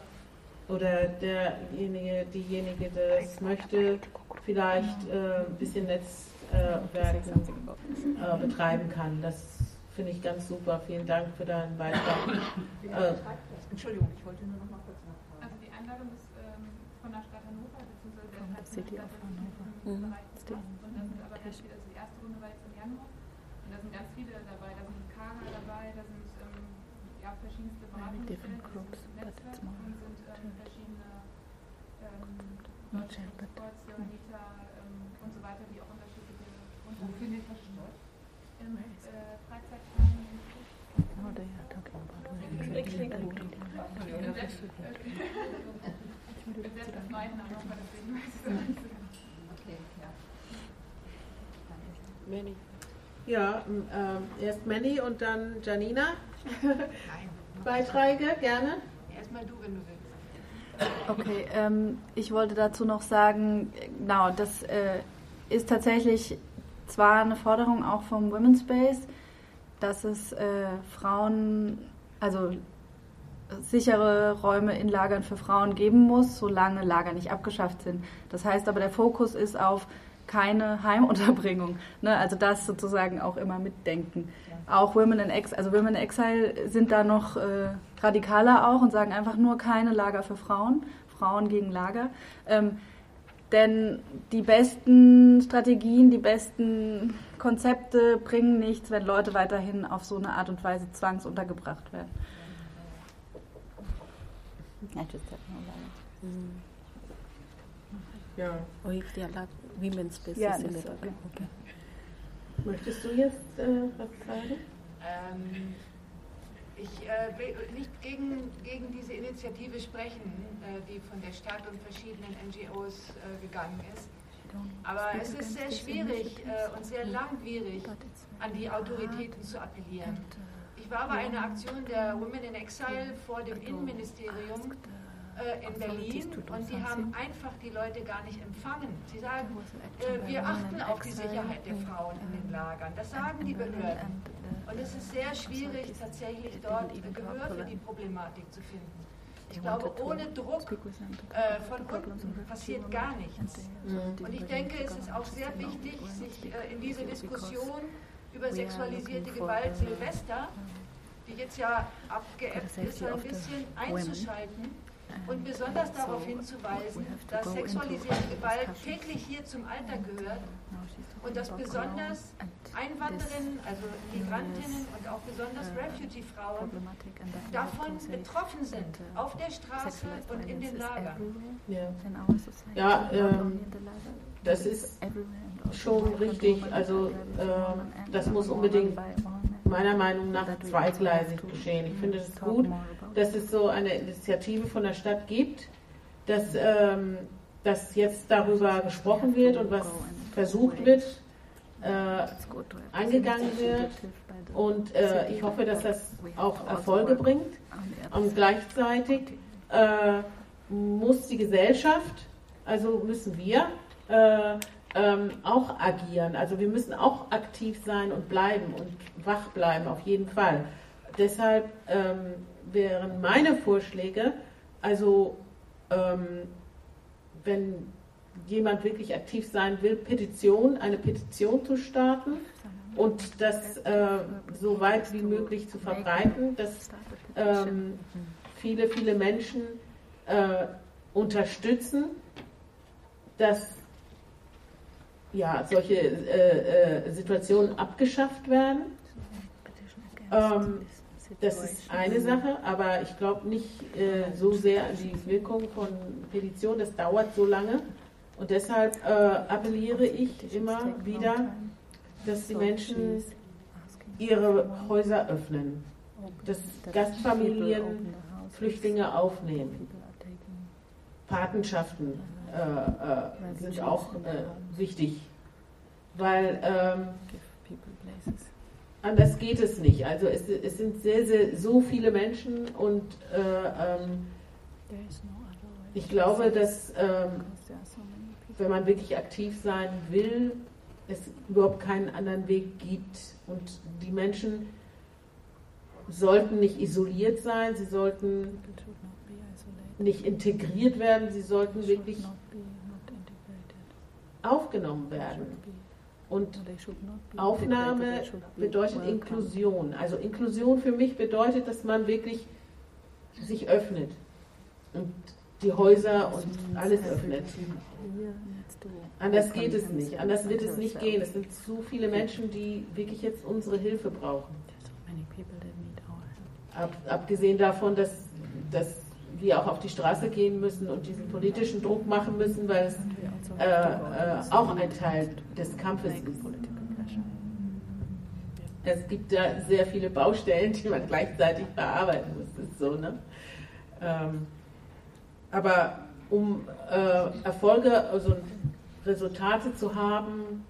oder derjenige, diejenige, der es möchte, vielleicht äh, ein bisschen Netzwerk äh, betreiben kann. Das finde ich ganz super. Vielen Dank für deinen Beitrag. Äh, Entschuldigung, ich wollte nur noch mal kurz nachfragen. Also die Einladung ist ähm, von der Stadt Hannover, beziehungsweise der Stadt city of Hannover. Mhm. Und da sind aber ganz invitation. viele, also die erste Runde war jetzt im Januar. Und da sind ganz viele dabei. Da sind Kara dabei, da sind ähm, ja, verschiedenste Very Beratungsstellen, different da groups, sind but it's Netzwerke more und sind ähm, verschiedene ähm, Leute, yet, but Sports, Leonita ähm, und so weiter, die auch unterschiedliche Wo findet das statt? Im Where is äh, Freizeitheim in Oh, they are talking about Flüchtlinge. women. Im Selbst- Ich bin selbst das Neue in Hannover, deswegen weiß ich es auch nicht so genau. Okay, ja. Manny. Ja, ähm, erst Manny und dann Janina. Beiträge, gerne. Erstmal du, wenn du willst. Okay, ähm, ich wollte dazu noch sagen, äh, genau, das äh, ist tatsächlich zwar eine Forderung auch vom Women's Space, dass es äh, Frauen, also sichere Räume in Lagern für Frauen geben muss, solange Lager nicht abgeschafft sind. Das heißt aber, der Fokus ist auf keine Heimunterbringung. Ne? Also das sozusagen auch immer mitdenken. Auch Women in Exile, also Women in Exile sind da noch äh, radikaler auch und sagen einfach nur keine Lager für Frauen, Frauen gegen Lager. Ähm, denn die besten Strategien, die besten Konzepte bringen nichts, wenn Leute weiterhin auf so eine Art und Weise zwangsuntergebracht werden. I just have no knowledge. Ja. Women's spaces Yeah, in the okay. okay. Möchtest du jetzt äh, was sagen? Ähm, ich äh, will nicht gegen, gegen diese Initiative sprechen, äh, die von der Stadt und verschiedenen NGOs äh, gegangen ist. Aber es ist sehr schwierig äh, und sehr langwierig, an die Autoritäten zu appellieren. Ich war bei einer Aktion der Women in Exile vor dem Innenministerium äh, in Berlin und die haben einfach die Leute gar nicht empfangen. Sie sagen, äh, wir achten auf die Sicherheit der Frauen in den Lagern. Das sagen die Behörden. Und es ist sehr schwierig, tatsächlich dort Gehör für die Problematik zu finden. Ich glaube, ohne Druck äh, von unten passiert gar nichts. Und ich denke, es ist auch sehr wichtig, sich äh, in diese Diskussion über sexualisierte Gewalt Silvester, die jetzt ja abgeebbt ist, ein bisschen einzuschalten und besonders darauf hinzuweisen, dass sexualisierte Gewalt täglich hier zum Alltag gehört und dass besonders Einwanderinnen, also Migrantinnen und auch besonders Refugee-Frauen davon betroffen sind, auf der Straße und in den Lagern. Ja, ja ähm, das ist schon richtig. Also äh, das muss unbedingt meiner Meinung nach zweigleisig geschehen. Ich finde es gut, dass es so eine Initiative von der Stadt gibt, dass, ähm, dass jetzt darüber gesprochen wird und was versucht wird, äh, angegangen wird. Und äh, ich hoffe, dass das auch Erfolge bringt. Und gleichzeitig äh, muss die Gesellschaft, also müssen wir, äh, ähm, auch agieren. Also wir müssen auch aktiv sein und bleiben und wach bleiben, auf jeden Fall. Deshalb ähm, wären meine Vorschläge, also ähm, wenn jemand wirklich aktiv sein will, Petition, eine Petition zu starten und das äh, so weit wie möglich zu verbreiten, dass ähm, viele, viele Menschen äh, unterstützen, dass ja, solche äh, äh, Situationen abgeschafft werden. Ähm, das ist eine Sache, aber ich glaube nicht äh, so sehr an die Wirkung von Petitionen. Das dauert so lange. Und deshalb äh, appelliere ich immer wieder, dass die Menschen ihre Häuser öffnen, dass Gastfamilien Flüchtlinge aufnehmen. Patenschaften äh, äh, sind auch äh, wichtig, weil ähm, anders geht es nicht. Also es, es, sind sehr, sehr so viele Menschen und äh, ähm, ich glaube, dass ähm, wenn man wirklich aktiv sein will, es überhaupt keinen anderen Weg gibt. Und die Menschen sollten nicht isoliert sein, sie sollten nicht integriert werden, sie sollten wirklich aufgenommen werden. Und Aufnahme bedeutet Inklusion. Also Inklusion für mich bedeutet, dass man wirklich sich öffnet und die Häuser und alles öffnet. Anders geht es nicht. Anders wird es nicht gehen. Es sind zu viele Menschen, die wirklich jetzt unsere Hilfe brauchen. Ab, abgesehen davon, dass, dass wir auch auf die Straße gehen müssen und diesen politischen Druck machen müssen, weil es äh, äh, auch ein Teil des Kampfes ist. Es gibt da sehr viele Baustellen, die man gleichzeitig bearbeiten muss. Das ist so, ne? Ähm, aber um äh, Erfolge, also Resultate zu haben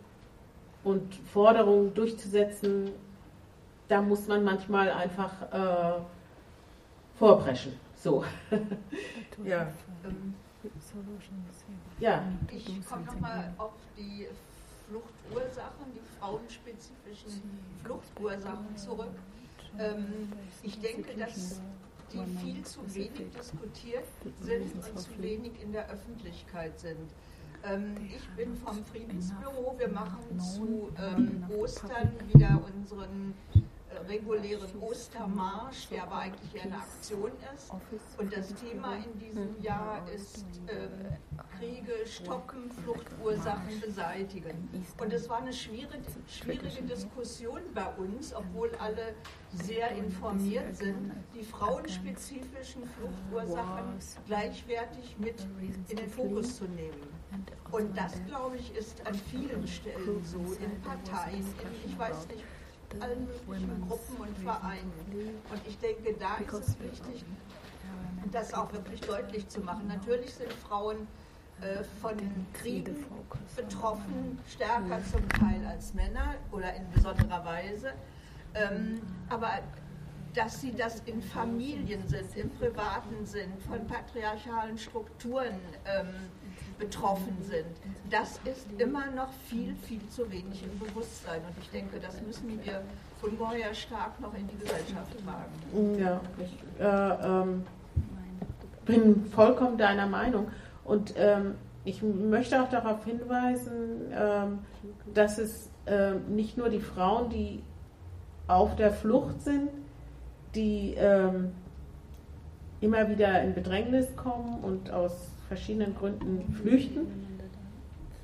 und Forderungen durchzusetzen, da muss man manchmal einfach äh, vorpreschen. So. ja. ja. Ich komme nochmal auf die Fluchtursachen, die frauenspezifischen Fluchtursachen zurück. Ähm, ich denke, dass die viel zu wenig diskutiert sind und zu wenig in der Öffentlichkeit sind. Ähm, ich bin vom Friedensbüro. Wir machen zu ähm, Ostern wieder unseren regulären Ostermarsch, der aber eigentlich eine Aktion ist. Und das Thema in diesem Jahr ist äh, Kriege stoppen, Fluchtursachen beseitigen. Und es war eine schwierige, schwierige Diskussion bei uns, obwohl alle sehr informiert sind, die frauenspezifischen Fluchtursachen gleichwertig mit in den Fokus zu nehmen. Und das, glaube ich, ist an vielen Stellen so, in Parteien, in, ich weiß nicht, allen möglichen Gruppen und Vereinen. Und ich denke, da ist es wichtig, das auch wirklich deutlich zu machen. Natürlich sind Frauen äh, von Kriegen betroffen, stärker zum Teil als Männer oder in besonderer Weise. Ähm, aber dass sie das in Familien sind, im Privaten sind, von patriarchalen Strukturen ähm, betroffen sind. Das ist immer noch viel, viel zu wenig im Bewusstsein. Und ich denke, das müssen wir ungeheuer stark noch in die Gesellschaft tragen. Ja, ich, äh, ähm, bin vollkommen deiner Meinung. Und ähm, ich möchte auch darauf hinweisen, ähm, dass es ähm, nicht nur die Frauen, die auf der Flucht sind, die ähm, immer wieder in Bedrängnis kommen und aus verschiedenen Gründen flüchten.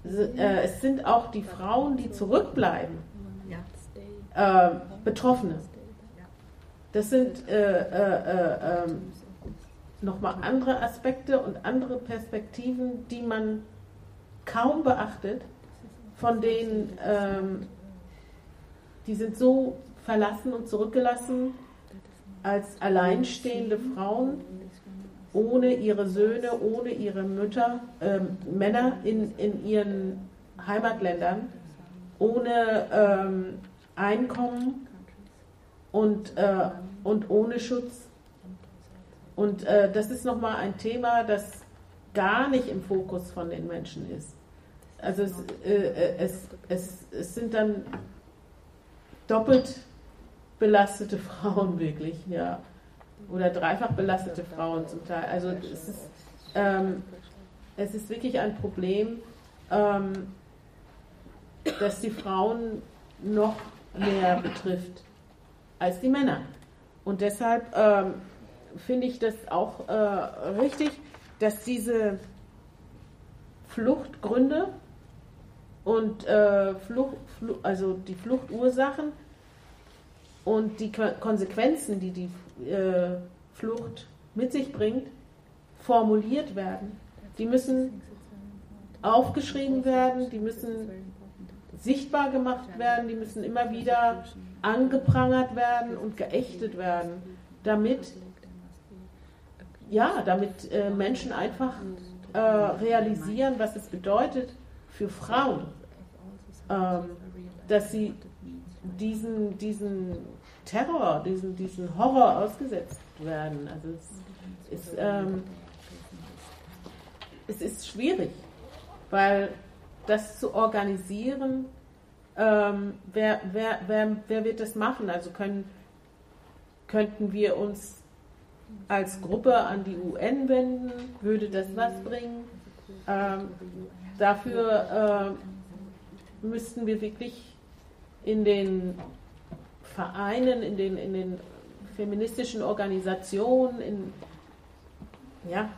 Äh, es sind auch die Frauen, die zurückbleiben, äh, Betroffene. Das sind äh, äh, ähm, nochmal andere Aspekte und andere Perspektiven, die man kaum beachtet, von denen ähm, die sind so verlassen und zurückgelassen als alleinstehende Frauen ohne ihre Söhne, ohne ihre Mütter, äh, Männer in, in ihren Heimatländern, ohne ähm, Einkommen und, äh, und ohne Schutz. Und äh, das ist nochmal ein Thema, das gar nicht im Fokus von den Menschen ist. Also es, äh, äh, es, es, es sind dann doppelt belastete Frauen wirklich, ja. Oder dreifach belastete Frauen zum Teil. Also es ist, ähm, es ist wirklich ein Problem, ähm, das die Frauen noch mehr betrifft als die Männer. Und deshalb ähm, finde ich das auch äh, richtig, dass diese Fluchtgründe und äh, Flucht, Fluch, also die Fluchtursachen und die Konsequenzen, die die äh, Flucht mit sich bringt, formuliert werden. Die müssen aufgeschrieben werden, die müssen sichtbar gemacht werden, die müssen immer wieder angeprangert werden und geächtet werden, damit ja, damit äh, Menschen einfach äh, realisieren, was es bedeutet für Frauen, ähm, dass sie diesen, diesen Terror, diesen, diesen Horror ausgesetzt werden. Also es ist, ähm, es ist schwierig, weil das zu organisieren, ähm, wer, wer, wer, wer wird das machen? Also können, könnten wir uns als Gruppe an die UN wenden? Würde das was bringen? Ähm, dafür äh, müssten wir wirklich in den Vereinen, in den, in den feministischen Organisationen, in, ja,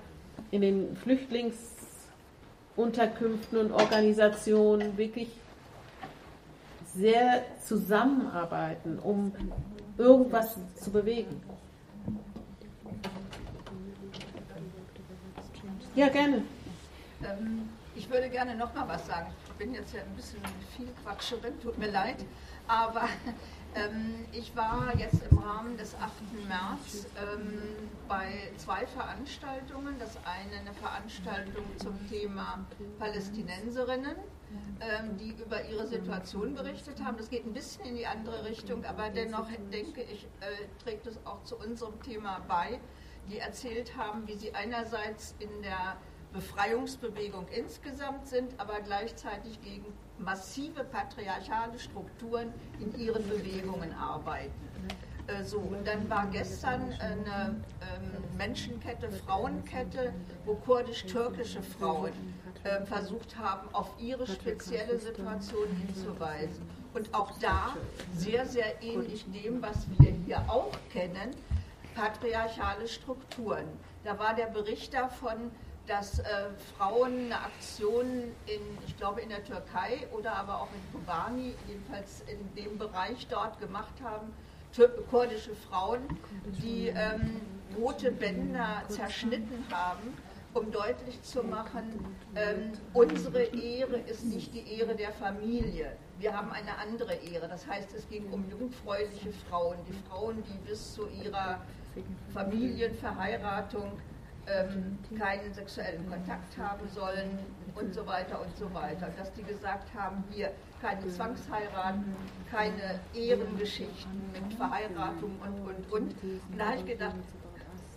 in den Flüchtlingsunterkünften und Organisationen wirklich sehr zusammenarbeiten, um irgendwas zu bewegen. Ja, gerne. Ähm, ich würde gerne noch mal was sagen. Ich bin jetzt ja ein bisschen viel Quatscherin, tut mir leid. Aber ähm, ich war jetzt im Rahmen des 8. März ähm, bei zwei Veranstaltungen. Das eine eine Veranstaltung zum Thema Palästinenserinnen, ähm, die über ihre Situation berichtet haben. Das geht ein bisschen in die andere Richtung, aber dennoch denke ich, äh, trägt es auch zu unserem Thema bei. Die erzählt haben, wie sie einerseits in der Befreiungsbewegung insgesamt sind, aber gleichzeitig gegen massive patriarchale Strukturen in ihren Bewegungen arbeiten. Äh, so, und dann war gestern eine ähm, Menschenkette, Frauenkette, wo kurdisch-türkische Frauen äh, versucht haben, auf ihre spezielle Situation hinzuweisen. Und auch da sehr, sehr ähnlich dem, was wir hier auch kennen, patriarchale Strukturen. Da war der Bericht davon, dass äh, Frauen eine Aktion in, ich glaube in der Türkei oder aber auch in Kobani, jedenfalls in dem Bereich dort gemacht haben, kurdische Frauen, die ähm, rote Bänder zerschnitten haben, um deutlich zu machen, ähm, unsere Ehre ist nicht die Ehre der Familie. Wir haben eine andere Ehre. Das heißt, es ging um jungfräuliche Frauen, die Frauen, die bis zu ihrer Familienverheiratung ähm, keinen sexuellen Kontakt haben sollen und so weiter und so weiter. Dass die gesagt haben, hier keine Zwangsheiraten, keine Ehrengeschichten mit Verheiratung und, und, und. Und da habe ich gedacht,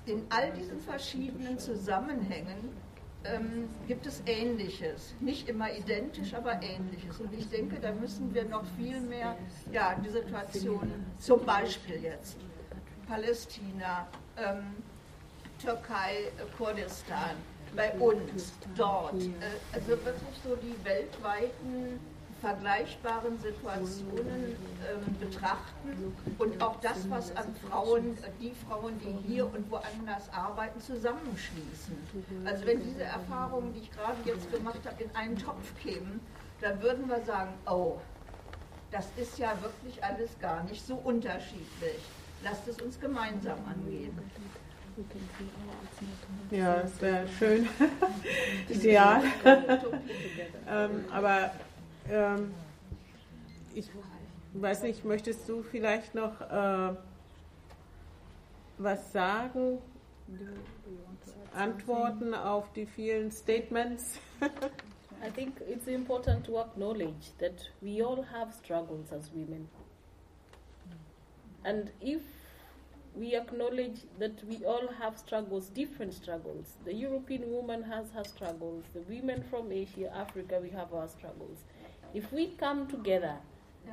in all diesen verschiedenen Zusammenhängen ähm, gibt es Ähnliches. Nicht immer identisch, aber Ähnliches. Und ich denke, da müssen wir noch viel mehr, ja, die Situation, zum Beispiel jetzt Palästina, ähm, Türkei, äh, Kurdistan, bei uns, dort. Äh, also wirklich so die weltweiten vergleichbaren Situationen ähm, betrachten und auch das, was an Frauen, äh, die Frauen, die hier und woanders arbeiten, zusammenschließen. Also wenn diese Erfahrungen, die ich gerade jetzt gemacht habe, in einen Topf kämen, dann würden wir sagen, oh, das ist ja wirklich alles gar nicht so unterschiedlich. Lasst es uns gemeinsam angehen. Ja, das wäre schön. Ideal. ähm, aber ähm, ich weiß nicht, möchtest du vielleicht noch äh, was sagen? Antworten auf die vielen Statements? I think it's important to acknowledge that we all have struggles as women. And if we acknowledge that we all have struggles, different struggles. The European woman has her struggles, the women from Asia, Africa, we have our struggles. If we come together Ja.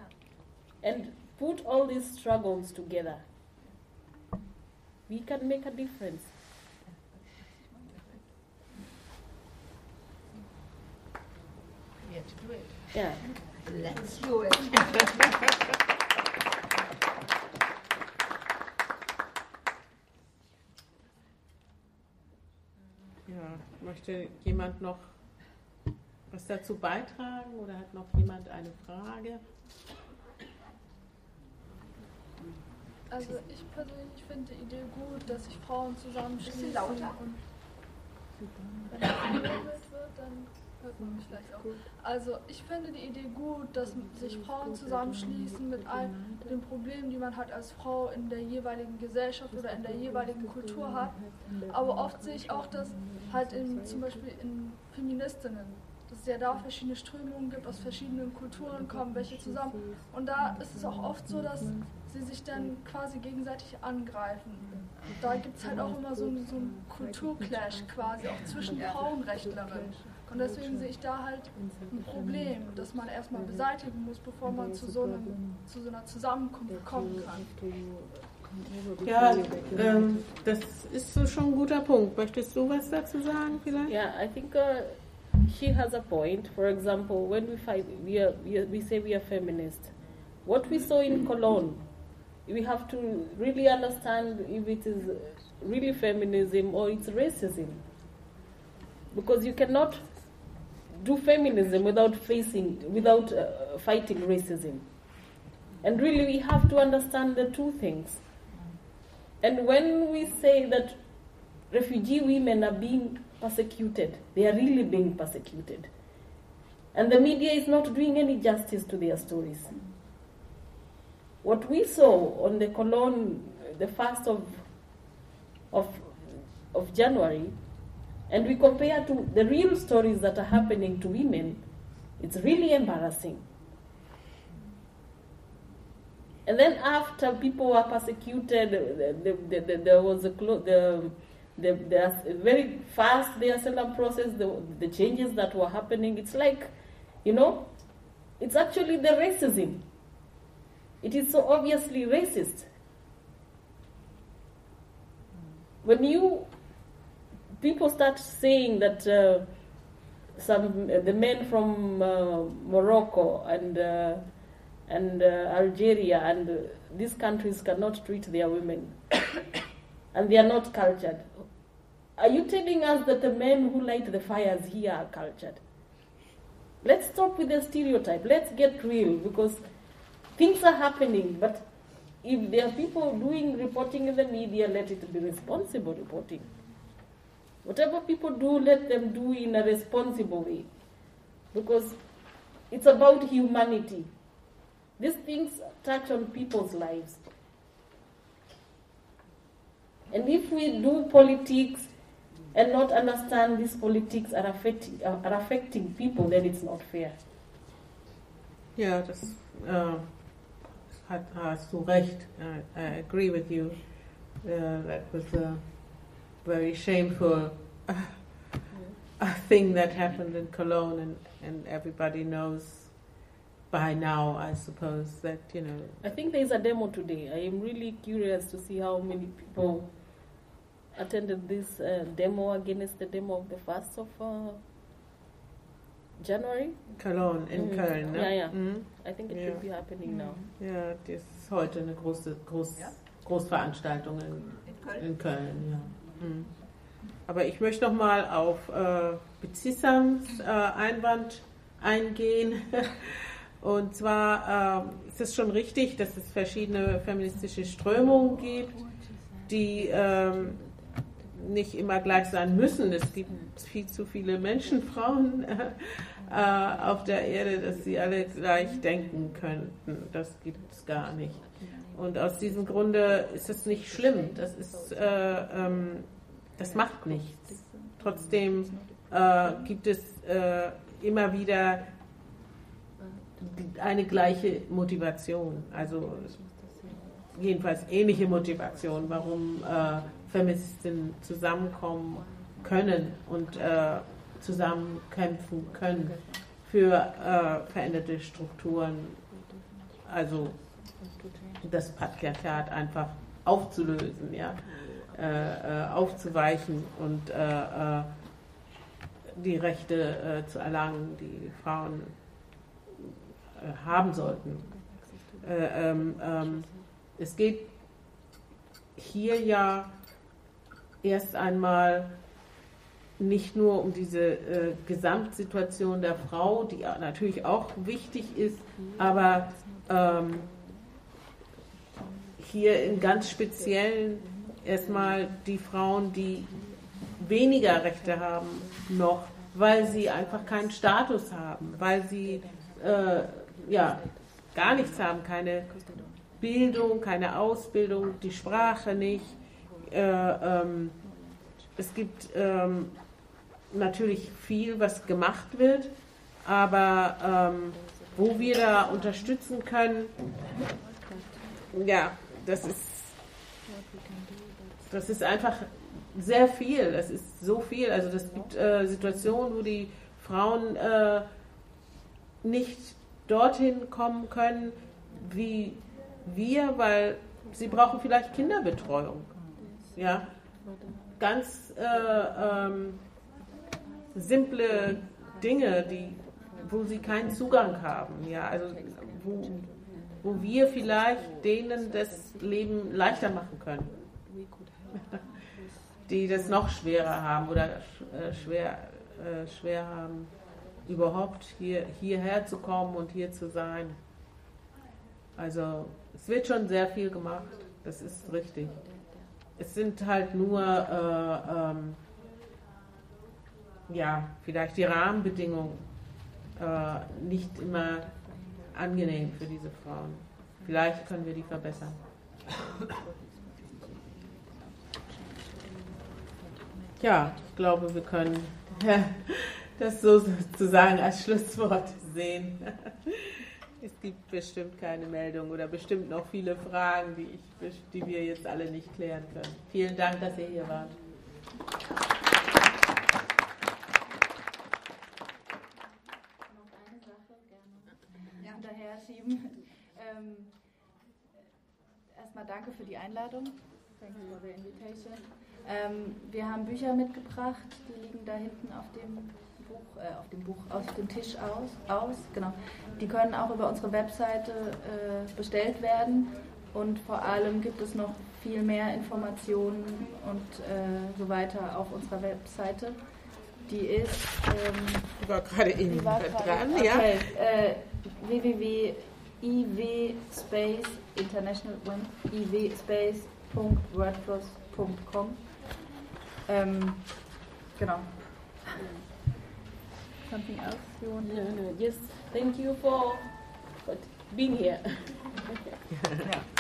and put all these struggles together, we can make a difference. We have to do it. Yeah. Let's do it. Ja, möchte jemand noch was dazu beitragen oder hat noch jemand eine Frage? Also ich persönlich finde die Idee gut, dass sich Frauen zusammenschließen. Bisschen lauter. Wenn das wird, dann hört man mich vielleicht auch. Also ich finde die Idee gut, dass sich Frauen zusammenschließen mit all den Problemen, die man halt als Frau in der jeweiligen Gesellschaft oder in der jeweiligen Kultur hat. Aber oft sehe ich auch, dass halt in, zum Beispiel in Feministinnen, dass es ja da verschiedene Strömungen gibt, aus verschiedenen Kulturen kommen welche zusammen. Und da ist es auch oft so, dass sie sich dann quasi gegenseitig angreifen. Da gibt es halt auch immer so so einen Kulturclash quasi, auch zwischen Frauenrechtlerinnen. Und deswegen sehe ich da halt ein Problem, das man erstmal beseitigen muss, bevor man zu so, einem, zu so einer Zusammenkunft kommen kann. Ja, ähm, das ist so schon ein guter Punkt. Möchtest du was dazu sagen vielleicht? Yeah, I think uh, she has a point. For example, when we fight, we, are, we, are, we say we are feminist. What we saw in Cologne, we have to really understand if it is really feminism or it's racism. Because you cannot do feminism without facing, without uh, fighting racism. And really, we have to understand the two things. And when we say that refugee women are being persecuted, they are really being persecuted. And the media is not doing any justice to their stories. What we saw on the Cologne, the first of, of, of January, and we compare to the real stories that are happening to women, it's really embarrassing. And then after people were persecuted, the, the, the, the, there was a the, the very fast the asylum process, the, the changes that were happening. It's like, you know, it's actually the racism. It is so obviously racist. When you people start saying that uh, some the men from uh, Morocco and uh, and uh, Algeria and these countries cannot treat their women and they are not cultured. Are you telling us that the men who light the fires here are cultured? Let's stop with the stereotype. Let's get real because things are happening. But if there are people doing reporting in the media, let it be responsible reporting. Whatever people do, let them do in a responsible way. Because it's about humanity. These things touch on people's lives. And if we do politics and not understand these politics are affecting, are affecting people, then it's not fair. Yeah, äh, um, hat, hast uh, du recht. I, uh, I agree with you. Uh, that was a very shameful uh, a thing that happened in Cologne, and, and everybody knows by now, I suppose, that, you know. I think there is a demo today. I am really curious to see how many people attended this uh, demo against the demo of the 1st of uh, January. Cologne, in Mhm. Köln, ne? Ja, ja. Mhm. I think it Ja. should be happening now. Ja, das ist heute eine große Groß, Großveranstaltung in, in Köln. ja. Aber ich möchte noch mal auf äh, Bezissams äh, Einwand eingehen. Und zwar ähm, ist es schon richtig, dass es verschiedene feministische Strömungen gibt, die ähm, nicht immer gleich sein müssen. Es gibt viel zu viele Menschen, Frauen äh, auf der Erde, dass sie alle gleich denken könnten. Das gibt es gar nicht. Und aus diesem Grunde ist es nicht schlimm. Das ist, äh, ähm, das macht nichts. Trotzdem äh, gibt es äh, immer wieder eine gleiche Motivation. Also jedenfalls ähnliche Motivation, warum äh, Feministinnen zusammenkommen können und äh, zusammenkämpfen können für äh, veränderte Strukturen, also das Patriarchat einfach aufzulösen, ja, äh, äh, aufzuweichen und äh, äh, die Rechte äh, zu erlangen, die Frauen haben sollten. Äh, ähm, ähm, es geht hier ja erst einmal nicht nur um diese äh, Gesamtsituation der Frau, die natürlich auch wichtig ist, aber ähm, hier im ganz speziellen erstmal die Frauen, die weniger Rechte haben noch, weil sie einfach keinen Status haben, weil sie äh, ja gar nichts haben, keine Bildung, keine Ausbildung, die Sprache nicht. Äh, ähm, es gibt ähm, natürlich viel, was gemacht wird, aber ähm, wo wir da unterstützen können, ja, das ist, das ist einfach sehr viel. Das ist so viel. Also das gibt äh, Situationen, wo die Frauen äh, nicht dorthin kommen können wie wir, weil sie brauchen vielleicht Kinderbetreuung. Ja, ganz äh, ähm, simple Dinge, die, wo sie keinen Zugang haben. Ja, also wo, wo wir vielleicht denen das Leben leichter machen können, die das noch schwerer haben oder äh, schwer, äh, schwer haben, überhaupt hier, hierher zu kommen und hier zu sein. Also es wird schon sehr viel gemacht, das ist richtig. Es sind halt nur, äh, ähm, ja, vielleicht die Rahmenbedingungen äh, nicht immer angenehm für diese Frauen. Vielleicht können wir die verbessern. Ja, ich glaube, wir können das so sozusagen als Schlusswort sehen. Es gibt bestimmt keine Meldung oder bestimmt noch viele Fragen, die, ich, die wir jetzt alle nicht klären können. Vielen Dank, dass ihr hier wart. hinterher schieben. Ähm, erstmal danke für die Einladung. Thanks for the invitation. Ähm, wir haben Bücher mitgebracht, die liegen da hinten auf dem Buch, äh, auf dem Buch, auf dem Tisch aus, aus. Genau. Die können auch über unsere Webseite äh, bestellt werden und vor allem gibt es noch viel mehr Informationen und äh, so weiter auf unserer Webseite. Die ist. Ähm, die war gerade eben war dran, okay. ja. Äh, www.iwspace international iwspace.wordpress.com ähm, genau. Something else you want? No, no. Just thank you for, for being here. ja.